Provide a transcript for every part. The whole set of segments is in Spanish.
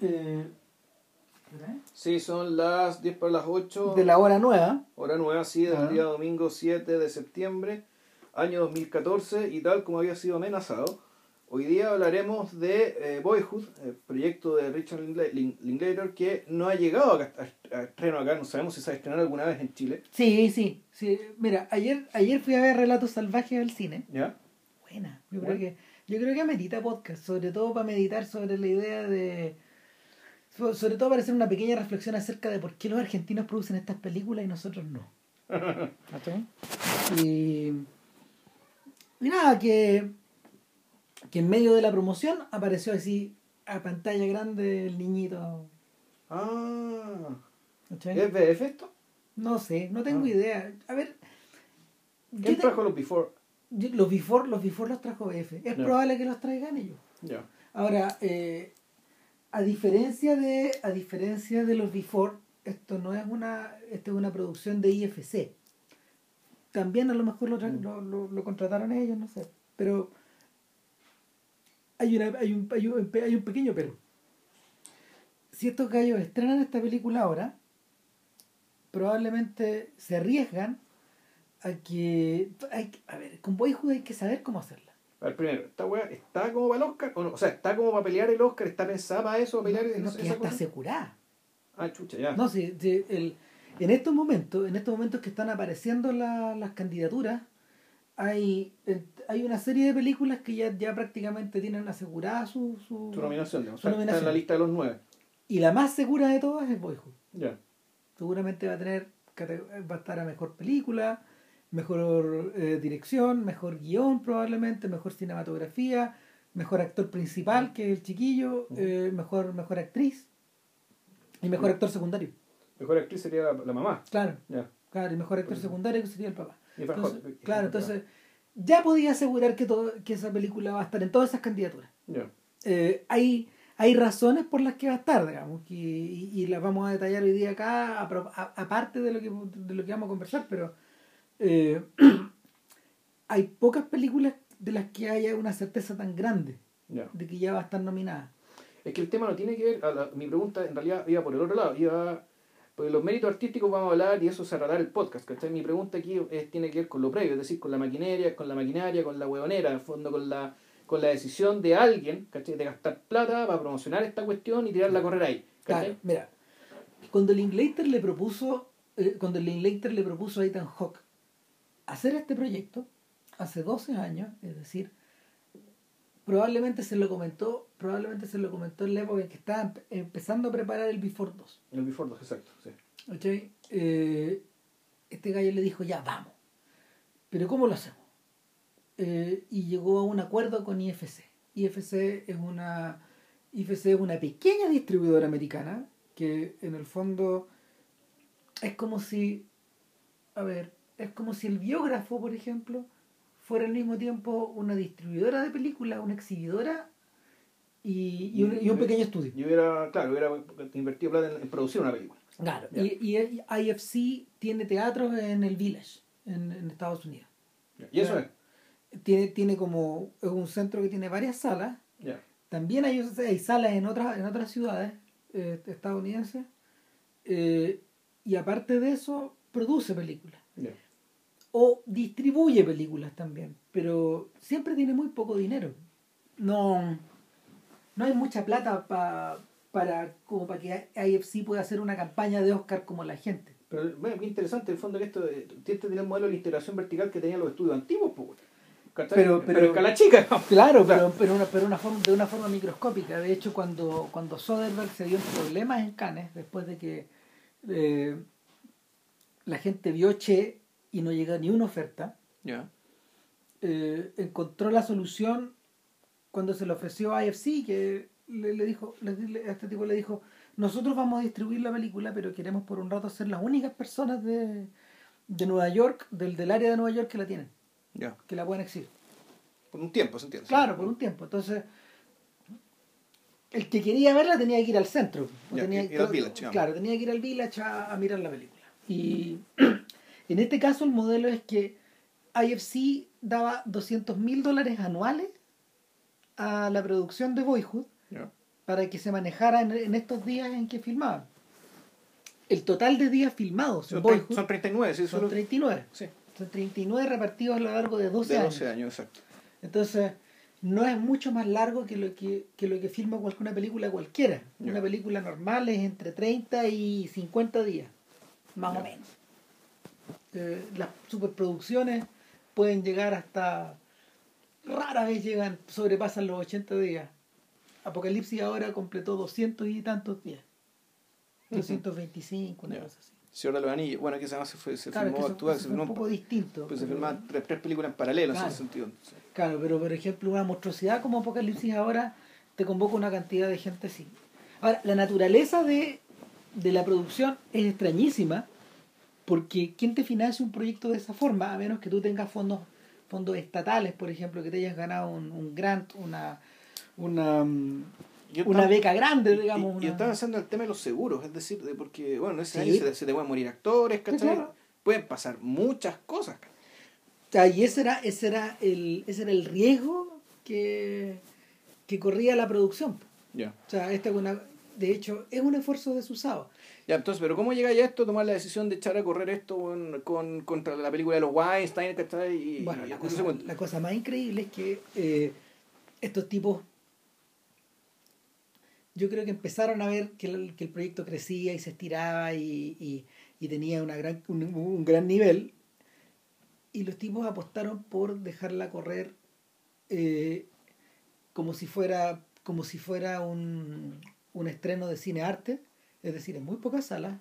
Eh, Sí, son las 10 para las 8. de la hora nueva. Hora nueva, sí, del Ah. día domingo 7 de septiembre, año 2014, y tal como había sido amenazado, hoy día hablaremos de eh, Boyhood, el proyecto de Richard Linklater, Lin- Linklater, que no ha llegado a, a- a estreno acá, no sabemos si se va a estrenar alguna vez en Chile. Sí, sí, sí. Mira, ayer, ayer fui a ver Relatos Salvajes al cine. ¿Ya? Buena. Yo Bueno. creo que yo creo que amerita podcast, sobre todo para meditar sobre la idea de sobre todo para hacer una pequeña reflexión acerca de por qué los argentinos producen estas películas y nosotros no. Y, y nada, que, que en medio de la promoción apareció así a pantalla grande el niñito. Ah. ¿es BF esto? No sé, no tengo Ah. idea. A ver, ¿Quién te- trajo los Before? yo- los before, los before los trajo BF. Es probable que los traigan ellos. Ya. Ahora, eh, a diferencia de a diferencia de los Before, esto no es una esto es una producción de IFC. También a lo mejor lo, Mm. lo, lo- lo contrataron ellos, no sé. Pero hay, una, hay, un, hay, un, hay un pequeño pero. Si estos gallos estrenan esta película ahora, probablemente se arriesgan a que... hay a ver, con Boyhood hay que saber cómo hacerla. A ver, primero, ¿esta weá está como para el Oscar? ¿O, no? o sea, ¿está como para pelear el Oscar? ¿Está pensada para eso? ¿Para pelear No, esa- que ya está asegurada. Ah, chucha, ya. No, sí, sí, el, en estos momentos, en estos momentos que están apareciendo la- las candidaturas, hay, eh, hay una serie de películas que ya, ya prácticamente tienen asegurada su, su, Su nominación, digamos. Su Está- Está en nominación. la lista de los nueve. Y la más segura de todas es Boyhood. Ya. Seguramente va a tener va a estar a mejor película, mejor eh, dirección, mejor guion probablemente, mejor cinematografía, mejor actor principal que el chiquillo, eh, mejor, mejor actriz y mejor actor secundario. Mejor actriz sería la, la mamá. Claro. Claro, y mejor actor secundario que sería el papá. Entonces, claro, entonces ya podía asegurar que todo, que esa película va a estar en todas esas candidaturas. Eh, hay, hay razones por las que va a estar, digamos, y, y las vamos a detallar hoy día acá, a pro- a- aparte de lo que de lo que vamos a conversar, pero eh, hay pocas películas de las que haya una certeza tan grande de que ya va a estar nominada. Es que el tema no tiene que ver, a la- mi pregunta en realidad iba por el otro lado, iba, porque los méritos artísticos vamos a hablar y eso cerrará el podcast, ¿cachai? Mi pregunta aquí es, tiene que ver con lo previo, es decir, con la maquinaria, con la maquinaria, con la huevonera, en fondo con la, con la decisión de alguien, ¿cachai? De gastar plata para promocionar esta cuestión y tirarla a correr ahí. Claro, mira, cuando Linklater le propuso, eh, cuando Linklater le propuso a Ethan Hawke hacer este proyecto, hace 12 años, es decir, probablemente se lo comentó, probablemente se lo comentó en la época en que estaba empe- empezando a preparar el Before 2. El Before 2, exacto, sí. ¿cachai? Eh, este gallo le dijo, ya, vamos. Pero ¿cómo lo hacemos? Eh, y llegó a un acuerdo con IFC. IFC es una, IFC es una pequeña distribuidora americana que en el fondo es como si, a ver, es como si el biógrafo, por ejemplo, fuera al mismo tiempo una distribuidora de películas, una exhibidora y, y un, y un pequeño estudio. Yo hubiera, claro, hubiera invertido plata en, en producir una película. Claro, y, y IFC tiene teatros en el Village, en, en Estados Unidos. Y eso es. Tiene, tiene como, es un centro que tiene varias salas. También hay, hay salas en otras, en otras ciudades eh, estadounidenses. Eh, y aparte de eso, produce películas. O distribuye películas también. Pero siempre tiene muy poco dinero. No, no hay mucha plata pa- para, como para que IFC pueda hacer una campaña de Oscar como la gente. Pero bueno, qué interesante el fondo que esto tener el modelo de la integración vertical que tenían los estudios antiguos, pues. Pero- pero, pero- escala chica. ¿no? Claro, Claro. pero, pero, una, pero una forma, de una forma microscópica. De hecho, cuando, cuando Soderbergh se dio en problemas en Cannes, después de que eh, la gente vio Che y no llegó ni una oferta, Ya. eh, encontró la solución cuando se le ofreció a IFC, que le, le dijo, le- le- a este tipo le dijo, nosotros vamos a distribuir la película, pero queremos por un rato ser las únicas personas de, de Nueva York, del, del área de Nueva York que la tienen, Ya. que la pueden exhibir. Por un tiempo, ¿se entiende? Claro, por un tiempo. Entonces, el que quería verla tenía que ir al centro. Ya, tenía, ir al Village. Claro, tenía que ir al Village a, a mirar la película. Y en este caso el modelo es que IFC daba 200 mil dólares anuales a la producción de Boyhood para que se manejara en, en estos días en que filmaban. El total de días filmados en Son, Boyhood son 39, sí, son solo- 39. sí, Son 39 repartidos a lo largo de 12 de años. 12 años, exacto. Entonces, no es mucho más largo que lo que, que lo que filma cualquier película cualquiera. Una película normal es entre 30 y 50 días, más o menos. Eh, las superproducciones pueden llegar hasta, rara vez llegan, sobrepasan los 80 días. Apocalipsis ahora completó 200 y tantos días. 225, una Ya. cosa así. Señor de los Anillos, bueno, que se, llama, se, fue, se Claro, filmó, actúa, se fue un filmó, poco distinto. pues se filmaban tres, tres películas en paralelo en Claro. ese sentido. Sí. Claro, pero por ejemplo una monstruosidad como Apocalipsis ahora te convoca una cantidad de gente así. Ahora, la naturaleza de, de la producción es extrañísima porque ¿quién te financia un proyecto de esa forma? A menos que tú tengas fondos fondos estatales, por ejemplo, que te hayas ganado un, un grant, una una, mm, Yo una estaba- beca grande, digamos. Y, una- yo estaba pensando en el tema de los seguros, es decir, de porque, bueno, ese Sí. año se, se te pueden morir actores, ¿cachai? claro. Pueden pasar muchas cosas. O sea, y ese era, ese era el, ese era el riesgo que, que corría la producción. Ya. O sea, esta es una, de hecho, es un esfuerzo desusado. Ya, entonces, pero ¿cómo llega ya esto a tomar la decisión de echar a correr esto con, con- contra la película de los Weinstein, ¿cachai? Y, Bueno, y la cosa, cuento? la cosa más increíble es que eh, estos tipos, yo creo que empezaron a ver que el, que el proyecto crecía y se estiraba y, y- y tenía una gran, un, un gran nivel, y los tipos apostaron por dejarla correr eh, como si fuera como si fuera un, un estreno de cine arte, es decir, en muy pocas salas,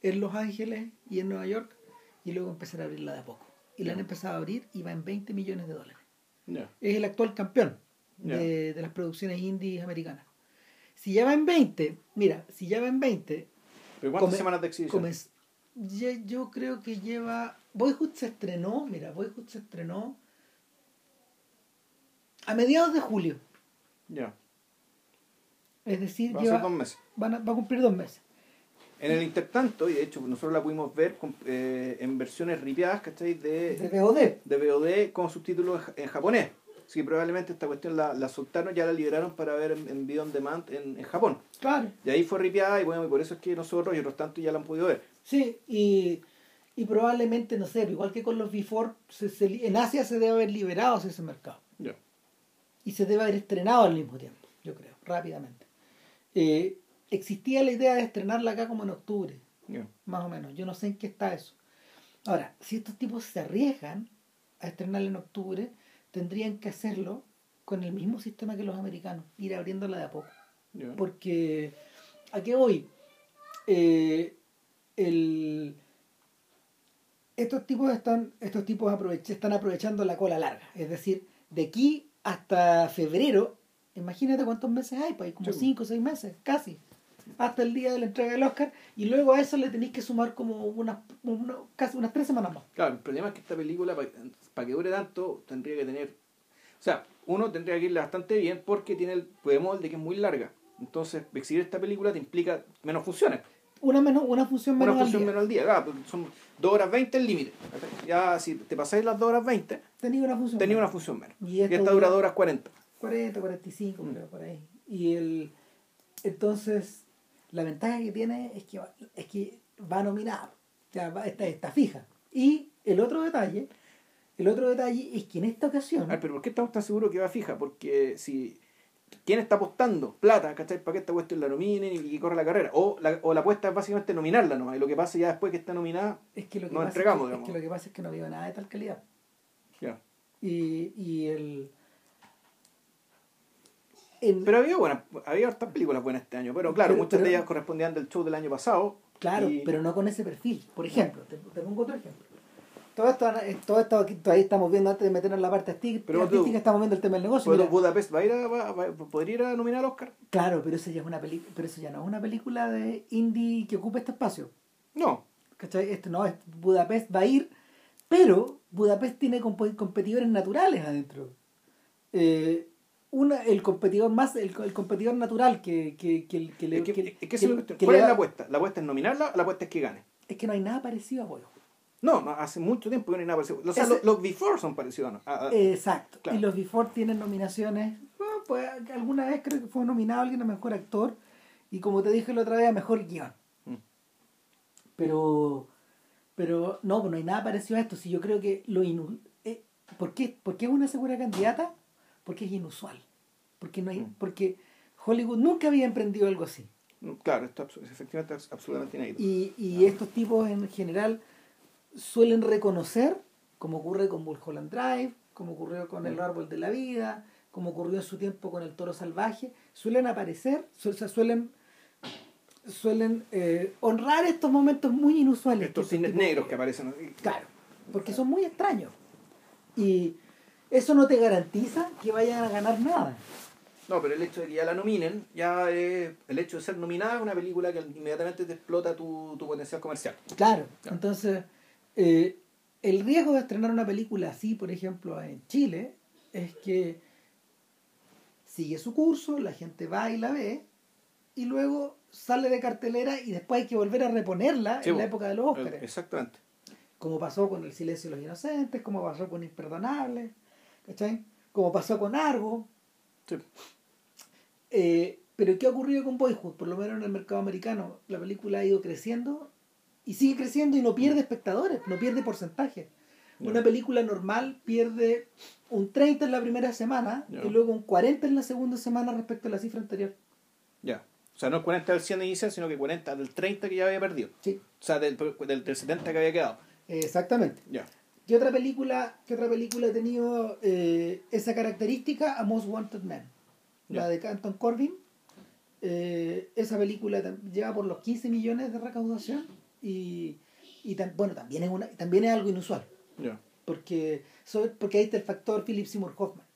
en Los Ángeles y en Nueva York, y luego empezar a abrirla de a poco. Y la han empezado a abrir y va en 20 millones de dólares. Es el actual campeón de, de las producciones indies americanas. Si ya va en 20, mira, si ya va en 20, ¿Pero cuántas Come- semanas de exhibición? Yo creo que lleva. Boyhood se estrenó, mira, Boyhood se estrenó a mediados de julio. Ya. Es decir, Va a lleva- ser dos meses. van a- va a cumplir dos meses. En el intertanto, y de hecho nosotros la pudimos ver con- eh, en versiones ripiadas, ¿cachai? De De, VOD. de VOD con subtítulos en, ja- en japonés. Así que probablemente esta cuestión la, la soltaron, ya la liberaron para ver en, en video on demand en, en Japón. Claro. Y ahí fue ripiada y bueno, y por eso es que nosotros y otros tantos ya la han podido ver. Sí, y, y probablemente, no sé, igual que con los Before, se- se en Asia se debe haber liberado ese mercado. Ya. y se debe haber estrenado al mismo tiempo, yo creo, rápidamente. Eh, existía la idea de estrenarla acá como en octubre, más o menos. Yo no sé en qué está eso. Ahora, si estos tipos se arriesgan a estrenarla en octubre, tendrían que hacerlo con el mismo sistema que los americanos, ir abriéndola de a poco. Porque, ¿a qué voy? Eh, el, estos tipos están, estos tipos aprovech- están aprovechando la cola larga. Es decir, de aquí hasta febrero, imagínate cuántos meses hay, pues hay como Sí. cinco o seis meses, casi. Hasta el día de la entrega del Oscar, y luego a eso le tenéis que sumar como unas, una- casi unas tres semanas más. Claro, el problema es que esta película, para que dure tanto, tendría que tener. O sea, uno tendría que irle bastante bien porque tiene el podemos de que es muy larga. Entonces, exhibir esta película te implica menos funciones. Una, menos, una función menos Una al función día. menos al día. Claro, pues, son 2 horas 20 el límite. Ya si te pasáis las 2 horas 20, Tenía una función tenía una menos. función menos. Y Y esta esta dura dura- 2 horas 40. 40, 45, Mm. creo, por ahí. Y el entonces la ventaja que tiene es que va, es que va nominado, ya va, está, está fija. Y el otro detalle, el otro detalle es que en esta ocasión, A ver, pero ¿por qué estamos tan seguros que va fija? Porque si. ¿Quién está apostando plata, cachai? Para que esta cuestión la nominen y que corra la carrera. O la, o la apuesta es básicamente nominarla nomás. Y lo que pasa ya después que está nominada, es que lo que, nos pasa, entregamos, es, que, es digamos. que lo que pasa es que no había nada de tal calidad. ya. Y, y el, en- Pero había buenas, había hartas películas buenas este año. Pero claro, Pero- muchas pero- de ellas correspondían del show del año pasado. claro, y- pero no con ese perfil. Por ejemplo, te, te pongo otro ejemplo. Todo esto, eh, todo esto aquí todavía estamos viendo antes de meternos en la parte artística, Pero tú- artística, estamos viendo el tema del negocio. ¿Puedo- Mira, Budapest va a ir a, va- va- podría ir a nominar al Oscar? Claro, pero eso ya es una película, pero eso ya no es una película de indie que ocupe este espacio. No. ¿Cachai? Este no, es Budapest va a ir, pero Budapest tiene competidores naturales adentro. Eh, una, el competidor más, el, el competidor natural que, que, que, que le Es que, es es ¿Cuál es la apuesta? ¿La apuesta es nominarla o la apuesta es que gane? Es que no hay nada parecido a Boyhood. No, no, hace mucho tiempo que no hay nada parecido. O sea, Ese- los, los Before son parecidos. A- a- Exacto. Claro. Y los Before tienen nominaciones, ah, pues alguna vez creo que fue nominado alguien a mejor actor y como te dije la otra vez a mejor guion. Mm. Pero, pero no, pues no hay nada parecido a esto. Si yo creo que lo inu eh, ¿por, qué? ¿Por qué es una segura candidata? Porque es inusual. Porque no hay, Mm. porque Hollywood nunca había emprendido algo así. Claro, esto abs- efectivamente es absolutamente inédito. Y, y estos tipos en general suelen reconocer, como ocurre con Mulholland Drive, como ocurrió con El Mm. Árbol de la Vida, como ocurrió en su tiempo con El Toro Salvaje, suelen aparecer, su- o sea, suelen, suelen eh, honrar estos momentos muy inusuales. Estos estos cines negros que aparecen. Claro, porque son muy extraños. Y eso no te garantiza que vayan a ganar nada. No, pero el hecho de que ya la nominen, ya es- el hecho de ser nominada es una película que inmediatamente te explota tu, tu potencial comercial. Claro, Claro. entonces eh, el riesgo de estrenar una película así, por ejemplo, en Chile, es que sigue su curso, la gente va y la ve, y luego sale de cartelera y después hay que volver a reponerla Sí, en la época de los Óscares. Exactamente. Como pasó con El Silencio de los Inocentes, como pasó con Imperdonable, ¿cachai? Como pasó con Argo. Sí. Eh, pero ¿qué ha ocurrido con Boyhood? Por lo menos en el mercado americano, la película ha ido creciendo y sigue creciendo y no pierde espectadores, no pierde porcentaje. Una película normal pierde un 30 en la primera semana Ya. y luego un 40 en la segunda semana respecto a la cifra anterior. Ya. O sea, no es 40 del 100 inicial, sino que 40 del 30 que ya había perdido. Sí, O sea, del, del, del 70 que había quedado. exactamente. Ya. ¿Qué otra película, qué otra película ha tenido eh, esa característica? A Most Wanted Man. La de Canton Corbin. Eh, esa película lleva por los 15 millones de recaudación y, y tam- bueno, también es, una, también es algo inusual. Porque, sobre- porque ahí está el factor Philip Seymour Hoffman.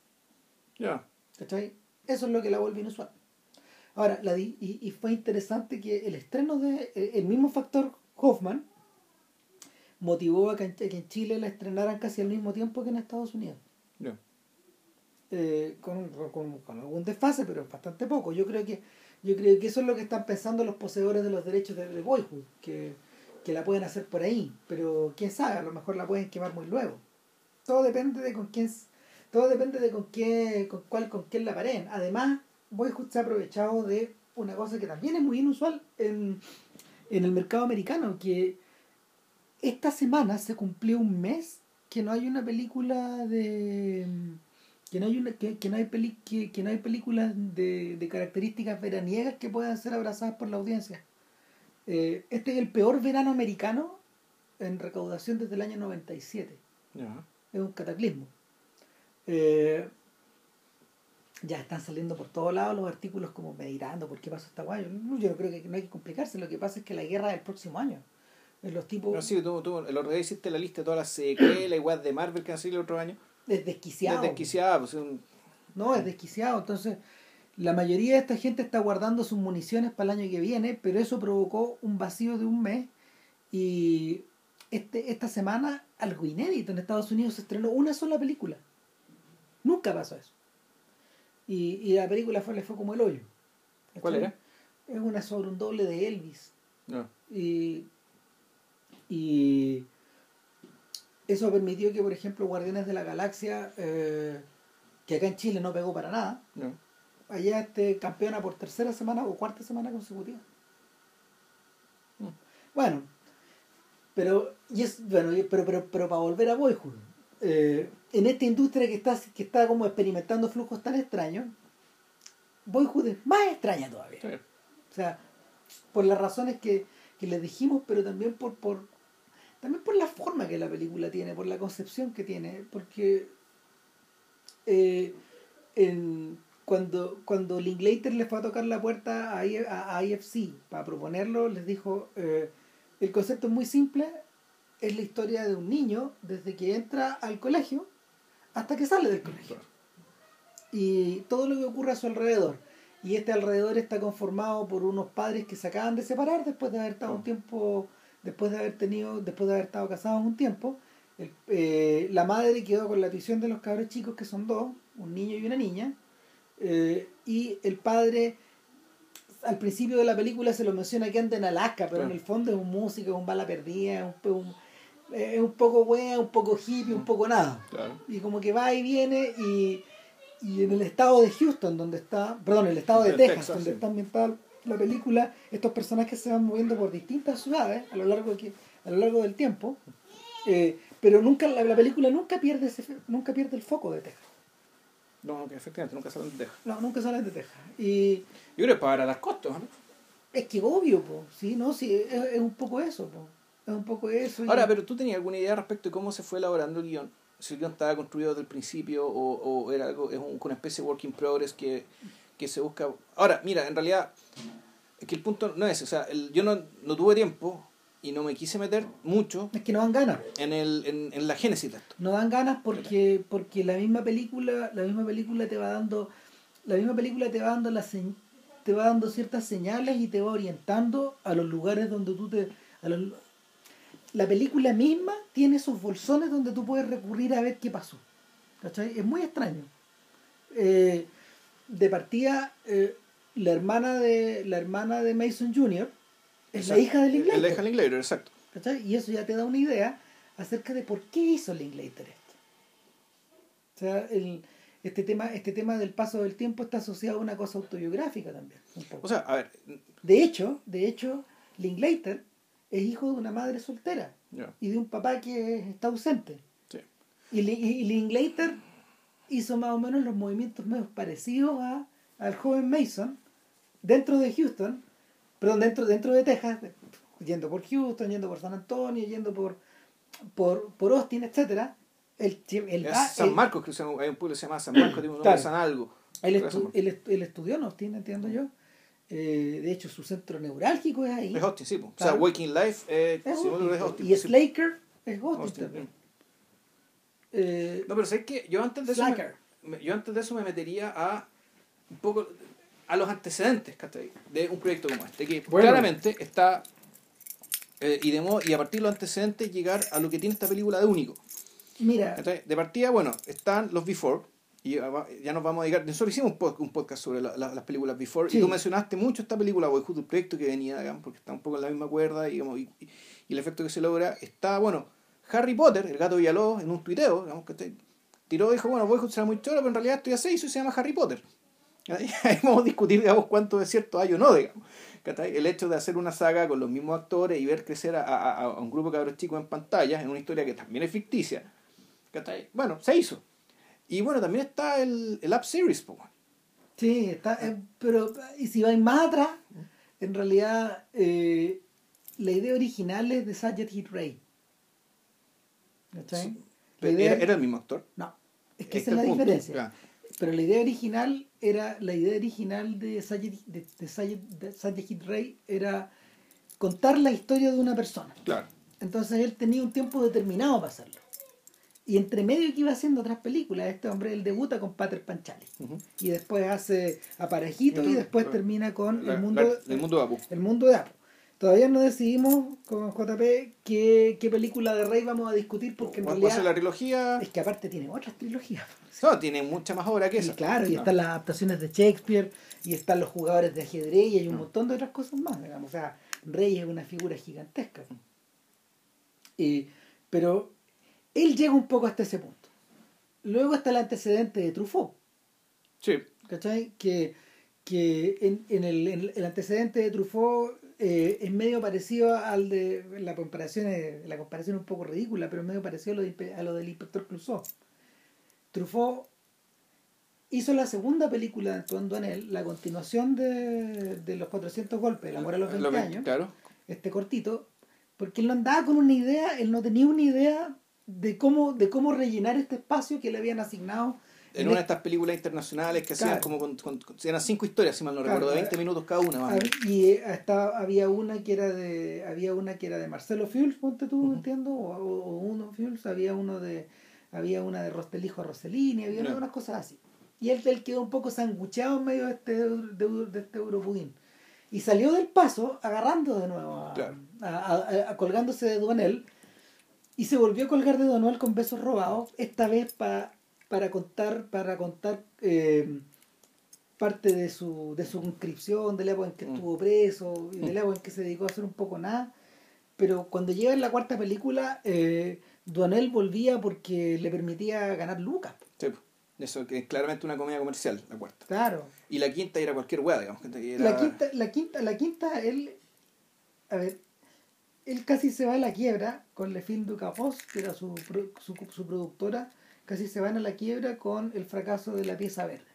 Ya. ¿Cachai? Eso es lo que la vuelve inusual. Ahora, la di- y, y fue interesante que el estreno de eh, el mismo factor Hoffman motivó a que, en- Chile la estrenaran casi al mismo tiempo que en Estados Unidos. Eh, con, con- con algún desfase, pero bastante poco. Yo creo que yo creo que eso es lo que están pensando los poseedores de los derechos de, de Boyhood, que, que la pueden hacer por ahí, pero quién sabe, a lo mejor la pueden quemar muy luego. Todo depende de con quién todo depende de con qué con cuál con quién la paren. Además, Boyhood se ha aprovechado de una cosa que también es muy inusual en, en el mercado americano, que esta semana se cumplió un mes que no hay una película de que no hay una que, que no hay peli, que, que no hay películas de, de características veraniegas que puedan ser abrazadas por la audiencia. Eh, este es el peor verano americano en recaudación desde el año 97 Ya. es un cataclismo. Eh, ya están saliendo por todos lados los artículos como meditando por qué pasó esta guay yo, yo no creo que no hay que complicarse lo que pasa es que la guerra del próximo año Los tipos No, sí, tú, tú, el otro día hiciste la lista de todas las secuelas igual de Marvel que han salido el otro año. es desquiciado Desde desquiciada, pues un, No, es desquiciado. Entonces, la mayoría de esta gente está guardando sus municiones para el año que viene, pero eso provocó un vacío de un mes. Y este, esta semana, algo inédito, en Estados Unidos se estrenó una sola película. Nunca pasó eso. Y, y la película fue, le fue como el hoyo. ¿Cuál era? Es una sobre un doble de Elvis. no. Y, y eso permitió que, por ejemplo, Guardianes de la Galaxia, eh, que acá en Chile no pegó para nada, No. allá este campeona por tercera semana o cuarta semana consecutiva. Mm. Bueno, pero y es bueno, pero pero pero para volver a Boyhood, eh, en esta industria que está que está como experimentando flujos tan extraños, Boyhood es más extraña todavía. Sí. O sea, por las razones que, que les dijimos, pero también por, por también por la forma que la película tiene, por la concepción que tiene, porque eh, en- cuando, cuando Linklater le fue a tocar la puerta a, I- a- IFC para proponerlo, les dijo, eh, el concepto es muy simple, es la historia de un niño desde que entra al colegio hasta que sale del colegio. Y todo lo que ocurre a su alrededor. Y este alrededor está conformado por unos padres que se acaban de separar después de haber estado un tiempo, después de haber tenido, después de haber estado casados un tiempo. El- eh, la madre quedó con la tuición de los cabros chicos que son dos, un niño y una niña. eh, y el padre, al principio de la película se lo menciona que anda en Alaska, pero en el fondo es un músico, es un bala perdida, es un, po- un- es un poco wea, un poco hippie, un poco nada Claro. y como que va y viene y, y en el estado de Houston, donde está, perdón, el estado de De Texas, Texas, donde sí. está ambientada la película, estos personajes se van moviendo por distintas ciudades a lo largo, de a lo largo del tiempo, eh, pero nunca la, la película nunca pierde ese, nunca pierde el foco de Texas. No, que efectivamente nunca salen de Texas. No, nunca salen de Texas. Y Yo creo que para dar costos, ¿no? es que obvio, po, sí, no, sí, es, es un poco eso, po. es un poco eso. y- Ahora, pero tú tenías alguna idea respecto de cómo se fue elaborando el guion. Si el guion estaba construido desde el principio o, o era algo, es un- una especie de work in progress que, que se busca. Ahora, mira, en realidad, es que el punto no es, o sea, el- yo no, no tuve tiempo y no me quise meter mucho es que no dan ganas. en, el, en, en la génesis de esto. No dan ganas porque, porque la misma película, la misma película te va dando, la misma película te va dando las señ- te va dando ciertas señales y te va orientando a los lugares donde tú te. a los- la película misma tiene esos bolsones donde tú puedes recurrir a ver qué pasó. ¿Cachai? Es muy extraño. Eh, de partida, eh, la hermana de. la hermana de Mason Jr. es la hija de Es la Linklater. hija de Linklater, exacto. ¿Cachai? Y eso ya te da una idea acerca de por qué hizo Linklater esto. O sea, el, este, tema, este tema del paso del tiempo está asociado a una cosa autobiográfica también. un poco. O sea, a ver, de hecho, de hecho, Linklater es hijo de una madre soltera y de un papá que está ausente. sí. Y, y Linklater hizo más o menos los movimientos menos parecidos a, al joven Mason dentro de Houston, perdón, dentro, dentro de Texas, yendo por Houston, yendo por San Antonio, yendo por, por, por Austin, él Es va- San Marcos, que hay un pueblo que se llama San Marcos, tiene un nombre San algo. él, estu- estu- estudió en Austin, entiendo yo. Eh, de hecho, su centro neurálgico es ahí. Es Austin, sí. po. O sea, Waking Life eh, Es Austin, es Austin, y sí. Slaker es Austin, Austin, también. Eh, No, pero sabes que yo antes de eso Slacker. me, me- yo antes de eso me metería a un poco a los antecedentes ¿cachai? de un proyecto como este, que Bueno. claramente está eh, y, de modo- y a partir de los antecedentes llegar a lo que tiene esta película de único. mira, ¿cachai? De partida, bueno, están los Before, y ya nos vamos a dedicar, nosotros hicimos un, pod- un podcast sobre la- la- las películas Before, Sí. y tú mencionaste mucho esta película, Boyhood, el proyecto que venía, digamos, porque está un poco en la misma cuerda, digamos, y, y- y el efecto que se logra, está, bueno, Harry Potter, el gato Villalobos, en un tuiteo, digamos, que tiró y dijo, bueno, Boyhood será muy choro, pero en realidad esto ya se hizo y se llama Harry Potter. Ahí vamos a discutir, digamos, cuánto es cierto hay o no, digamos. El hecho de hacer una saga con los mismos actores y ver crecer a, a- a un grupo de cabros chicos en pantalla, en una historia que también es ficticia. Bueno, se hizo. Y bueno, también está el, el App Series, po. Sí, está, eh, pero y si vais más atrás, en realidad eh, la idea original es de Satyajit Ray. ¿Cachai? Sí. La idea- Era, era el mismo actor. No, es que Este esa es la punto, diferencia. Pero la idea original era, la idea original de Satyajit, de, de de Ray era contar la historia de una persona. Claro. Entonces él tenía un tiempo determinado para hacerlo. Y entre medio que iba haciendo otras películas, este hombre él debuta con Pater Panchali. Ujú. Y después hace Aparejito y Ujú. después termina con La- el mundo, la- el mundo de Apu. el mundo de Apu. Todavía no decidimos con JP qué, qué película de Rey vamos a discutir porque en realidad la trilogía. es que aparte tiene otras trilogías. No, tiene mucha más obra que Y esa. claro, y No. están las adaptaciones de Shakespeare, y están los jugadores de ajedrez, y hay un No. montón de otras cosas más, digamos. O sea, Rey es una figura gigantesca. Y- pero él llega un poco hasta ese punto. Luego está el antecedente de Truffaut, Sí. ¿cachai? Que, que en, en el, en el antecedente de Truffaut eh, es medio parecido al de la comparación, es- la comparación es un poco ridícula, pero es medio parecido a lo, de- a lo del inspector Clouseau. Truffaut hizo la segunda película de Antoine Duanel, la continuación de, de Los 400 golpes, El amor a los 20 Lo que- años, Claro. este cortito, porque él no andaba con una idea, él no tenía una idea de cómo, de cómo rellenar este espacio que le habían asignado. En una de este- estas películas internacionales que hacían Claro. como con, eran cinco historias, si mal no Claro, recuerdo, de a 20 ver. minutos cada una más. Hab- y eh, hasta había una que era de había una que era de Marcelo Fields ponte tú entiendo o, o- uno Fields había uno de había una de Rostelijo Rossellini había Ya. unas cosas así y él, él quedó un poco sangucheado en medio de este de, de este Europudín y salió del paso agarrando de nuevo a, Claro. a- colgándose de Duanel y se volvió a colgar de Duanel con besos robados esta vez pa- para contar para contar eh, parte de su, de su inscripción, de la época en que Mm. estuvo preso, y de Mm. la época en que se dedicó a hacer un poco nada. Pero cuando llega en la cuarta película, eh, Duanel volvía porque le permitía ganar lucas. Sí. Eso que es claramente una comedia comercial, la cuarta. Claro. Y la quinta era cualquier hueá, digamos. que era- La quinta, la quinta, la quinta, él, a ver, él casi se va a la quiebra con Le Film du Capos, que era su, su, su productora, casi se van a la quiebra con el fracaso de la pieza verde.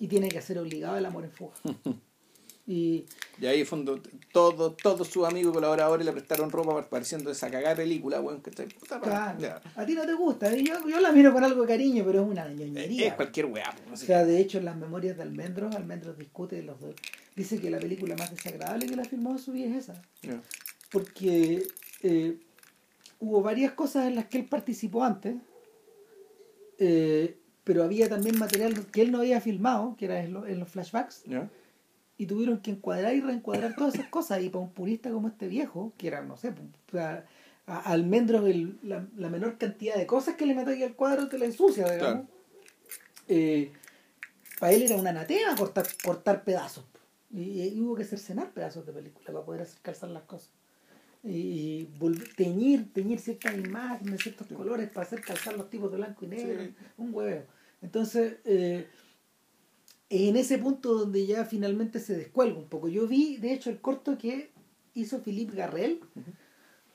Y tiene que ser obligado el amor en fuga. y Y ahí, fondo, todos sus amigos colaboradores le prestaron ropa pareciendo esa cagada película, weón, que puta claro, a ti no te gusta, ¿eh? yo, yo la miro con algo de cariño, pero es una ñoñería. Es cualquier weá, O sea, de hecho, en las memorias de Almendros, Almendros discute de los dos. Dice que la película más desagradable que la filmó su vida es esa. Porque eh, hubo varias cosas en las que él participó antes, eh, pero había también material que él no había filmado, que era en, lo- en los flashbacks, y tuvieron que encuadrar y reencuadrar todas esas cosas. Y para un purista como este viejo, que era, no sé, pues, a, a Almendros el- la, la menor cantidad de cosas que le metáis al cuadro te la ensucia, digamos. Claro. Eh, para él era un anatema cortar, cortar pedazos. Y, y hubo que cercenar pedazos de película para poder hacer calzar las cosas. Y teñir, teñir ciertas imágenes, ciertos colores para hacer calzar los tipos de blanco y negro. Sí. Un hueveo. Entonces, eh, en ese punto donde ya finalmente se descuelga un poco. Yo vi, de hecho, el corto que hizo Philippe Garrel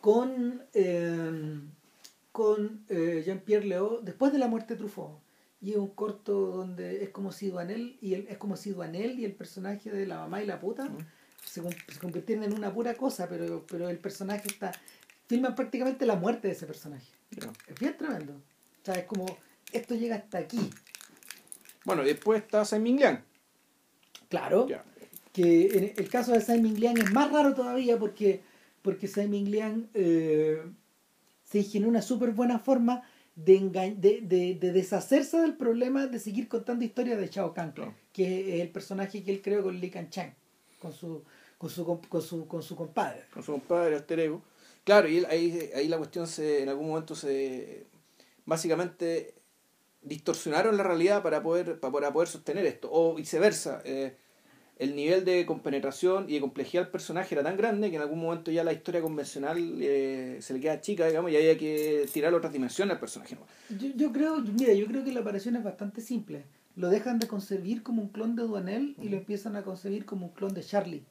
con, eh, con eh, Jean-Pierre Léaud después de la muerte de Truffaut. Y es un corto donde es como si Duanel y el, es como si Duanel y el personaje de la mamá y la puta. Se, con- se convirtieron en una pura cosa, pero, pero el personaje está. filman prácticamente la muerte de ese personaje. Es bien tremendo. O sea, es como esto llega hasta aquí. Bueno, y después está Simon Liang. Claro. Que en el caso de Simon Liang es más raro todavía porque, porque Simon Liang eh, se ingenió una súper buena forma de, de, de, de deshacerse del problema de seguir contando historias de Chao Kahn, Claro. que es el personaje que él creó con Lee Kan Chang, con su, con su, con su, con su compadre. con su compadre, alter ego. Claro, y él- ahí, ahí la cuestión se, en algún momento se básicamente distorsionaron la realidad para poder, para, poder sostener esto, o viceversa. eh, el nivel de compenetración y de complejidad del personaje era tan grande que en algún momento ya la historia convencional eh, se le queda chica, digamos, y había que tirar otras dimensiones al personaje. Yo, yo creo, mira, yo creo que la operación es bastante simple. Lo dejan de concebir como un clon de Duanel y lo empiezan a concebir como un clon de Charlie.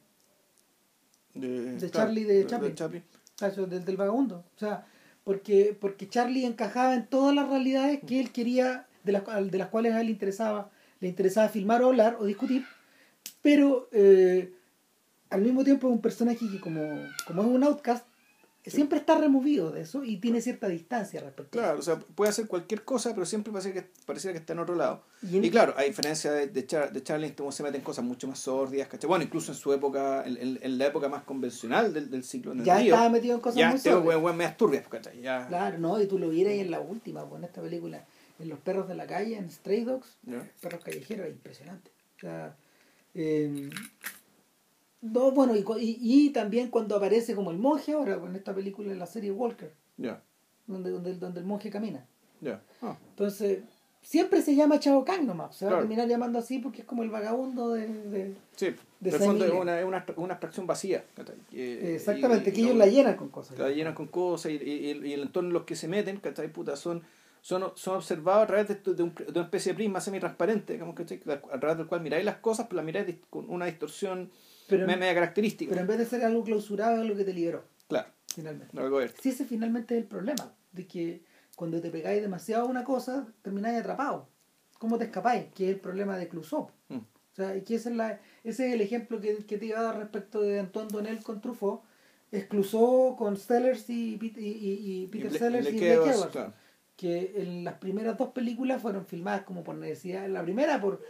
De, De Charlie de Chaplin. Chaplin. del, del vagabundo. O sea, porque, porque Charlie encajaba en todas las realidades que él quería, de las, de las cuales a él le interesaba, le interesaba filmar o hablar o discutir, pero eh, al mismo tiempo es un personaje que como, como es un outcast, siempre está removido de eso y tiene cierta distancia respecto a Claro, o sea, puede hacer cualquier cosa, pero siempre parece que, pareciera que está en otro lado. eso. Y en- Y claro, a diferencia de, de, Char- de Charlie, este se meten cosas mucho más sordias, ¿cachai? Bueno, incluso en su época, en, en- en la época más convencional del, del ciclo. en el ya río, estaba metido en cosas ya muy este weón medias turbias, ¿cachai? Ya, Claro, no, y tú lo vieras en la última, pues, en esta película, en Los Perros de la Calle, en Stray Dogs, ya. perros callejeros, es impresionante. O sea, eh, no, bueno, y, y, y también cuando aparece como el monje ahora, en esta película, en la serie Walker, donde, donde, el- donde el monje camina. ya. Ah, Entonces, siempre se llama Chao Kang nomás, se va a terminar llamando así porque es como el vagabundo de... de- sí, De el fondo es una, es una, una abstracción vacía. Eh, exactamente, y- que ellos no- la llenan con cosas. la llenan con cosas y, y- y el entorno en los que se meten, ¿cachai? Puta, son, son, son observados a través de, de, un- de una especie de prisma semi-transparente, digamos, ¿cachai? A través del cual miráis las cosas, pero las miráis con una distorsión Pero, me- en- media característica. pero en vez de ser algo clausurado, es algo que te liberó, claro, finalmente. Sí, ese finalmente es el problema, de que cuando te pegáis demasiado a una cosa, termináis atrapado. ¿Cómo te escapáis? Que es el problema de Clouseau. Mm. O sea, que ese es, la, ese es el ejemplo que, que te iba a dar respecto de Antoine Donnell con Truffaut. Es Clouseau con Sellers y, y, y- y Peter Sellers y Blake Edwards, claro. Que en las primeras dos películas fueron filmadas como por necesidad. La primera por...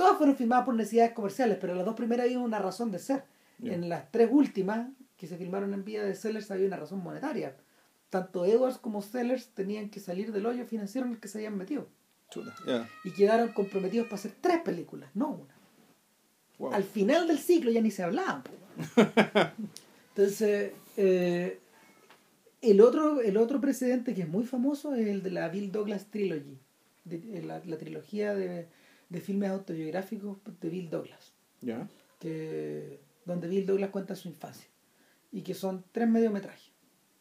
Todas fueron filmadas por necesidades comerciales, pero las dos primeras había una razón de ser. En las tres últimas, que se filmaron en vía de Sellers, había una razón monetaria. Tanto Edwards como Sellers tenían que salir del hoyo financiero en el que se habían metido. Ya. Y quedaron comprometidos para hacer tres películas, no una. Wow. Al final del ciclo ya ni se hablaban. weón. Entonces, eh, el, otro, el otro precedente que es muy famoso es el de la Bill Douglas Trilogy, de- eh, la, la trilogía de, de filmes autobiográficos de Bill Douglas, Ya. que, donde Bill Douglas cuenta su infancia, y que son tres mediometrajes,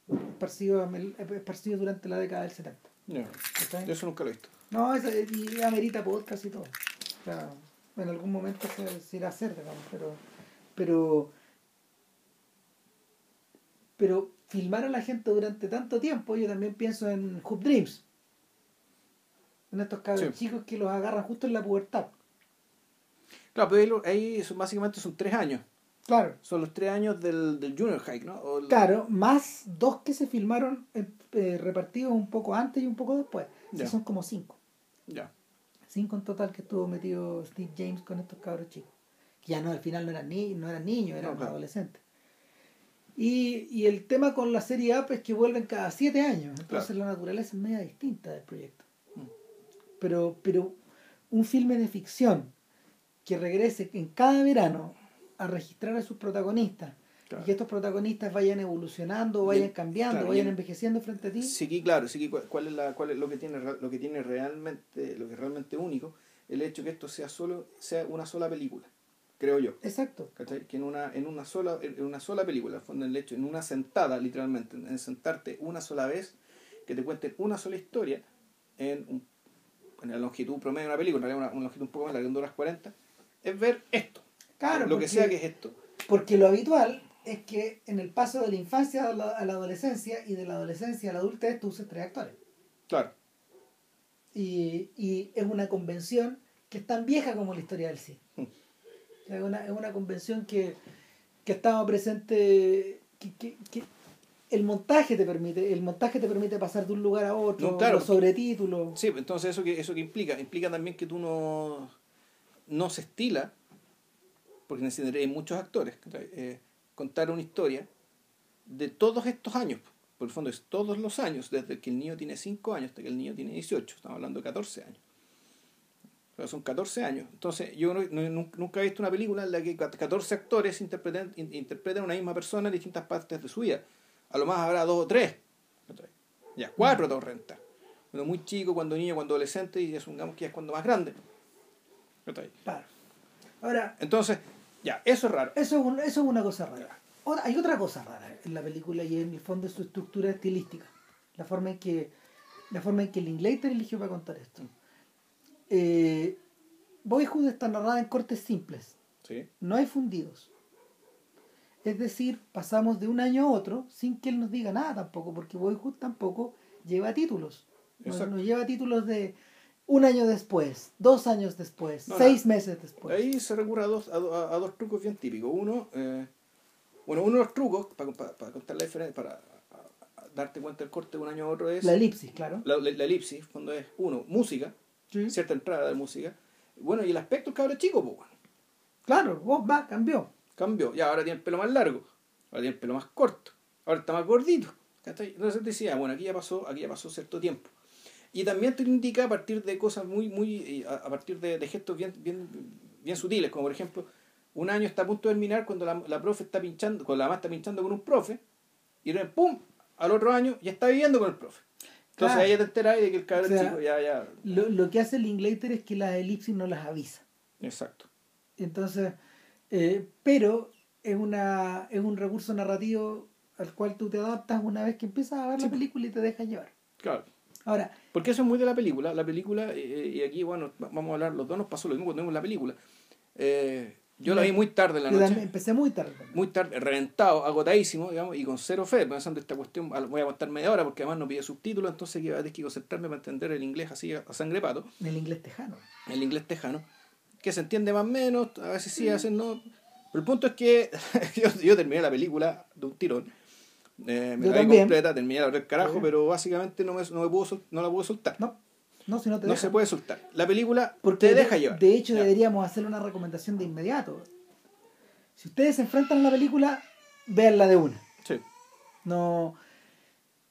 esparcidos, durante la década del 70. Ya. ¿cachai? Eso nunca lo he visto. No, eso, y amerita podcast y todo. O sea, en algún momento se, se irá a hacer, digamos, pero, pero, pero filmar a la gente durante tanto tiempo, yo también pienso en Hoop Dreams. En estos cabros Sí. chicos que los agarran justo en la pubertad. Claro, pero ahí, ahí son- básicamente son tres años. Claro. Son los tres años del, del Junior High, ¿no? El- Claro, más dos que se filmaron eh, eh, repartidos un poco antes y un poco después. Ya. son como cinco. Ya. Cinco en total que estuvo metido Steve James con estos cabros chicos. Que ya no, al final no eran, ni, no eran niños, eran No, claro. adolescentes. Y, y el tema con la serie Up es que vuelven cada siete años. Entonces la naturaleza es media distinta del proyecto. Pero, pero un filme de ficción que regrese en cada verano a registrar a sus protagonistas Claro. y que estos protagonistas vayan evolucionando, vayan Bien, cambiando, claro, vayan bien. envejeciendo frente a ti. Sí, claro, sí cuál, es la, cuál es lo que tiene lo que tiene realmente, lo que es realmente único, el hecho que esto sea solo, sea una sola película, creo yo. Exacto. ¿cachai? Que en una, en una sola, en una sola película, en fondo, el hecho, en una sentada, literalmente, en sentarte una sola vez, que te cuenten una sola historia en, un- en la longitud promedio de una película, en realidad una, una longitud un poco más larga, dos horas 40, es ver esto. Claro, lo que sea que es esto. Porque lo habitual es que en el paso de la infancia a la, a la adolescencia y de la adolescencia a la adultez tú uses tres actores. Claro, Y, y es una convención que es tan vieja como la historia del cine. Mm. Es una, es una convención que, que estaba presente, que, que- que el montaje te permite, el montaje te permite pasar de un lugar a otro, No, claro. los sobretítulos. Sí, entonces eso que eso que implica, implica también que tú no, no se estila, porque necesitarías muchos actores. Eh, contar una historia de todos estos años. Por el fondo es todos los años, desde que el niño tiene 5 años hasta que el niño tiene 18, estamos hablando de 14 años. O sea, son 14 años. Entonces, yo no- no- nun- nunca he visto una película en la que 14 actores interpreten, in- interpreten a una misma persona en distintas partes de su vida. A lo más habrá dos o tres. Ya, cuatro te rentar. Cuando muy chico, cuando niño, cuando adolescente, y asumamos que ya es cuando más grande. Ahora, Entonces, ya, eso es raro. Eso es, un- eso es una cosa rara. Otra- hay otra cosa rara en la película y en el fondo es su estructura estilística. La forma en que, la forma en que Linklater eligió para contar esto. Eh, Boyhood está narrada en cortes simples. Sí, No hay fundidos. Es decir, pasamos de un año a otro sin que él nos diga nada tampoco, porque Boyhood tampoco lleva títulos. No, lleva títulos de un año después, dos años después, No, seis meses después. Ahí se recurre a dos, a, do- a- a dos trucos bien típicos. Uno, eh, bueno, uno de los trucos, para, para, para contar la diferencia, para darte cuenta del corte de un año a otro, es La elipsis, claro. la, la- la elipsis, cuando es, uno, música, Sí. cierta entrada de música. Bueno, y el aspecto, cabrón chico, pues bueno, Claro, vos va, cambió. Cambió. Ya, ahora tiene el pelo más largo, ahora tiene el pelo más corto, ahora está más gordito. Entonces decía, bueno, aquí ya pasó, aquí ya pasó cierto tiempo. Y también te indica a partir de cosas muy, muy, eh, a, partir de, de gestos bien, bien, bien sutiles, como por ejemplo, un año está a punto de terminar cuando la, la profe está pinchando, cuando la mamá está pinchando con un profe, y de pum, al otro año ya está viviendo con el profe. Entonces Claro. ahí ya te enteras de que el cabrón O sea, chico ya, ya. Lo, lo que hace el Linklater es que las elipsis no las avisa. Exacto. Entonces, eh, pero es, una, es un recurso narrativo al cual tú te adaptas una vez que empiezas a ver la película y te dejas llevar. Claro. Ahora, Porque eso es muy de la película. La película, eh, y aquí, bueno, va- vamos a hablar, los dos nos pasó lo mismo cuando vimos la película. Eh, yo la vi muy tarde en la noche. empecé muy tarde. también. muy tarde, reventado, agotadísimo, digamos, y con cero fe, pensando esta cuestión, voy a aguantar media hora porque además no pide subtítulos, entonces que voy a tener que concentrarme para entender el inglés así a sangre pato, En el inglés tejano. el inglés tejano, que se entiende más o menos, a veces sí, a veces no. Pero el punto es que yo, yo terminé la película de un tirón. Eh, me Yo la vi completa, terminé la del carajo, pero básicamente no, me, no, me puedo, no la puedo soltar. No, no, si no te No deja. se puede soltar. La película Porque te de- deja llevar. De hecho, Ya. deberíamos hacerle una recomendación de inmediato. Si ustedes se enfrentan a la película, véanla de una. Sí. No.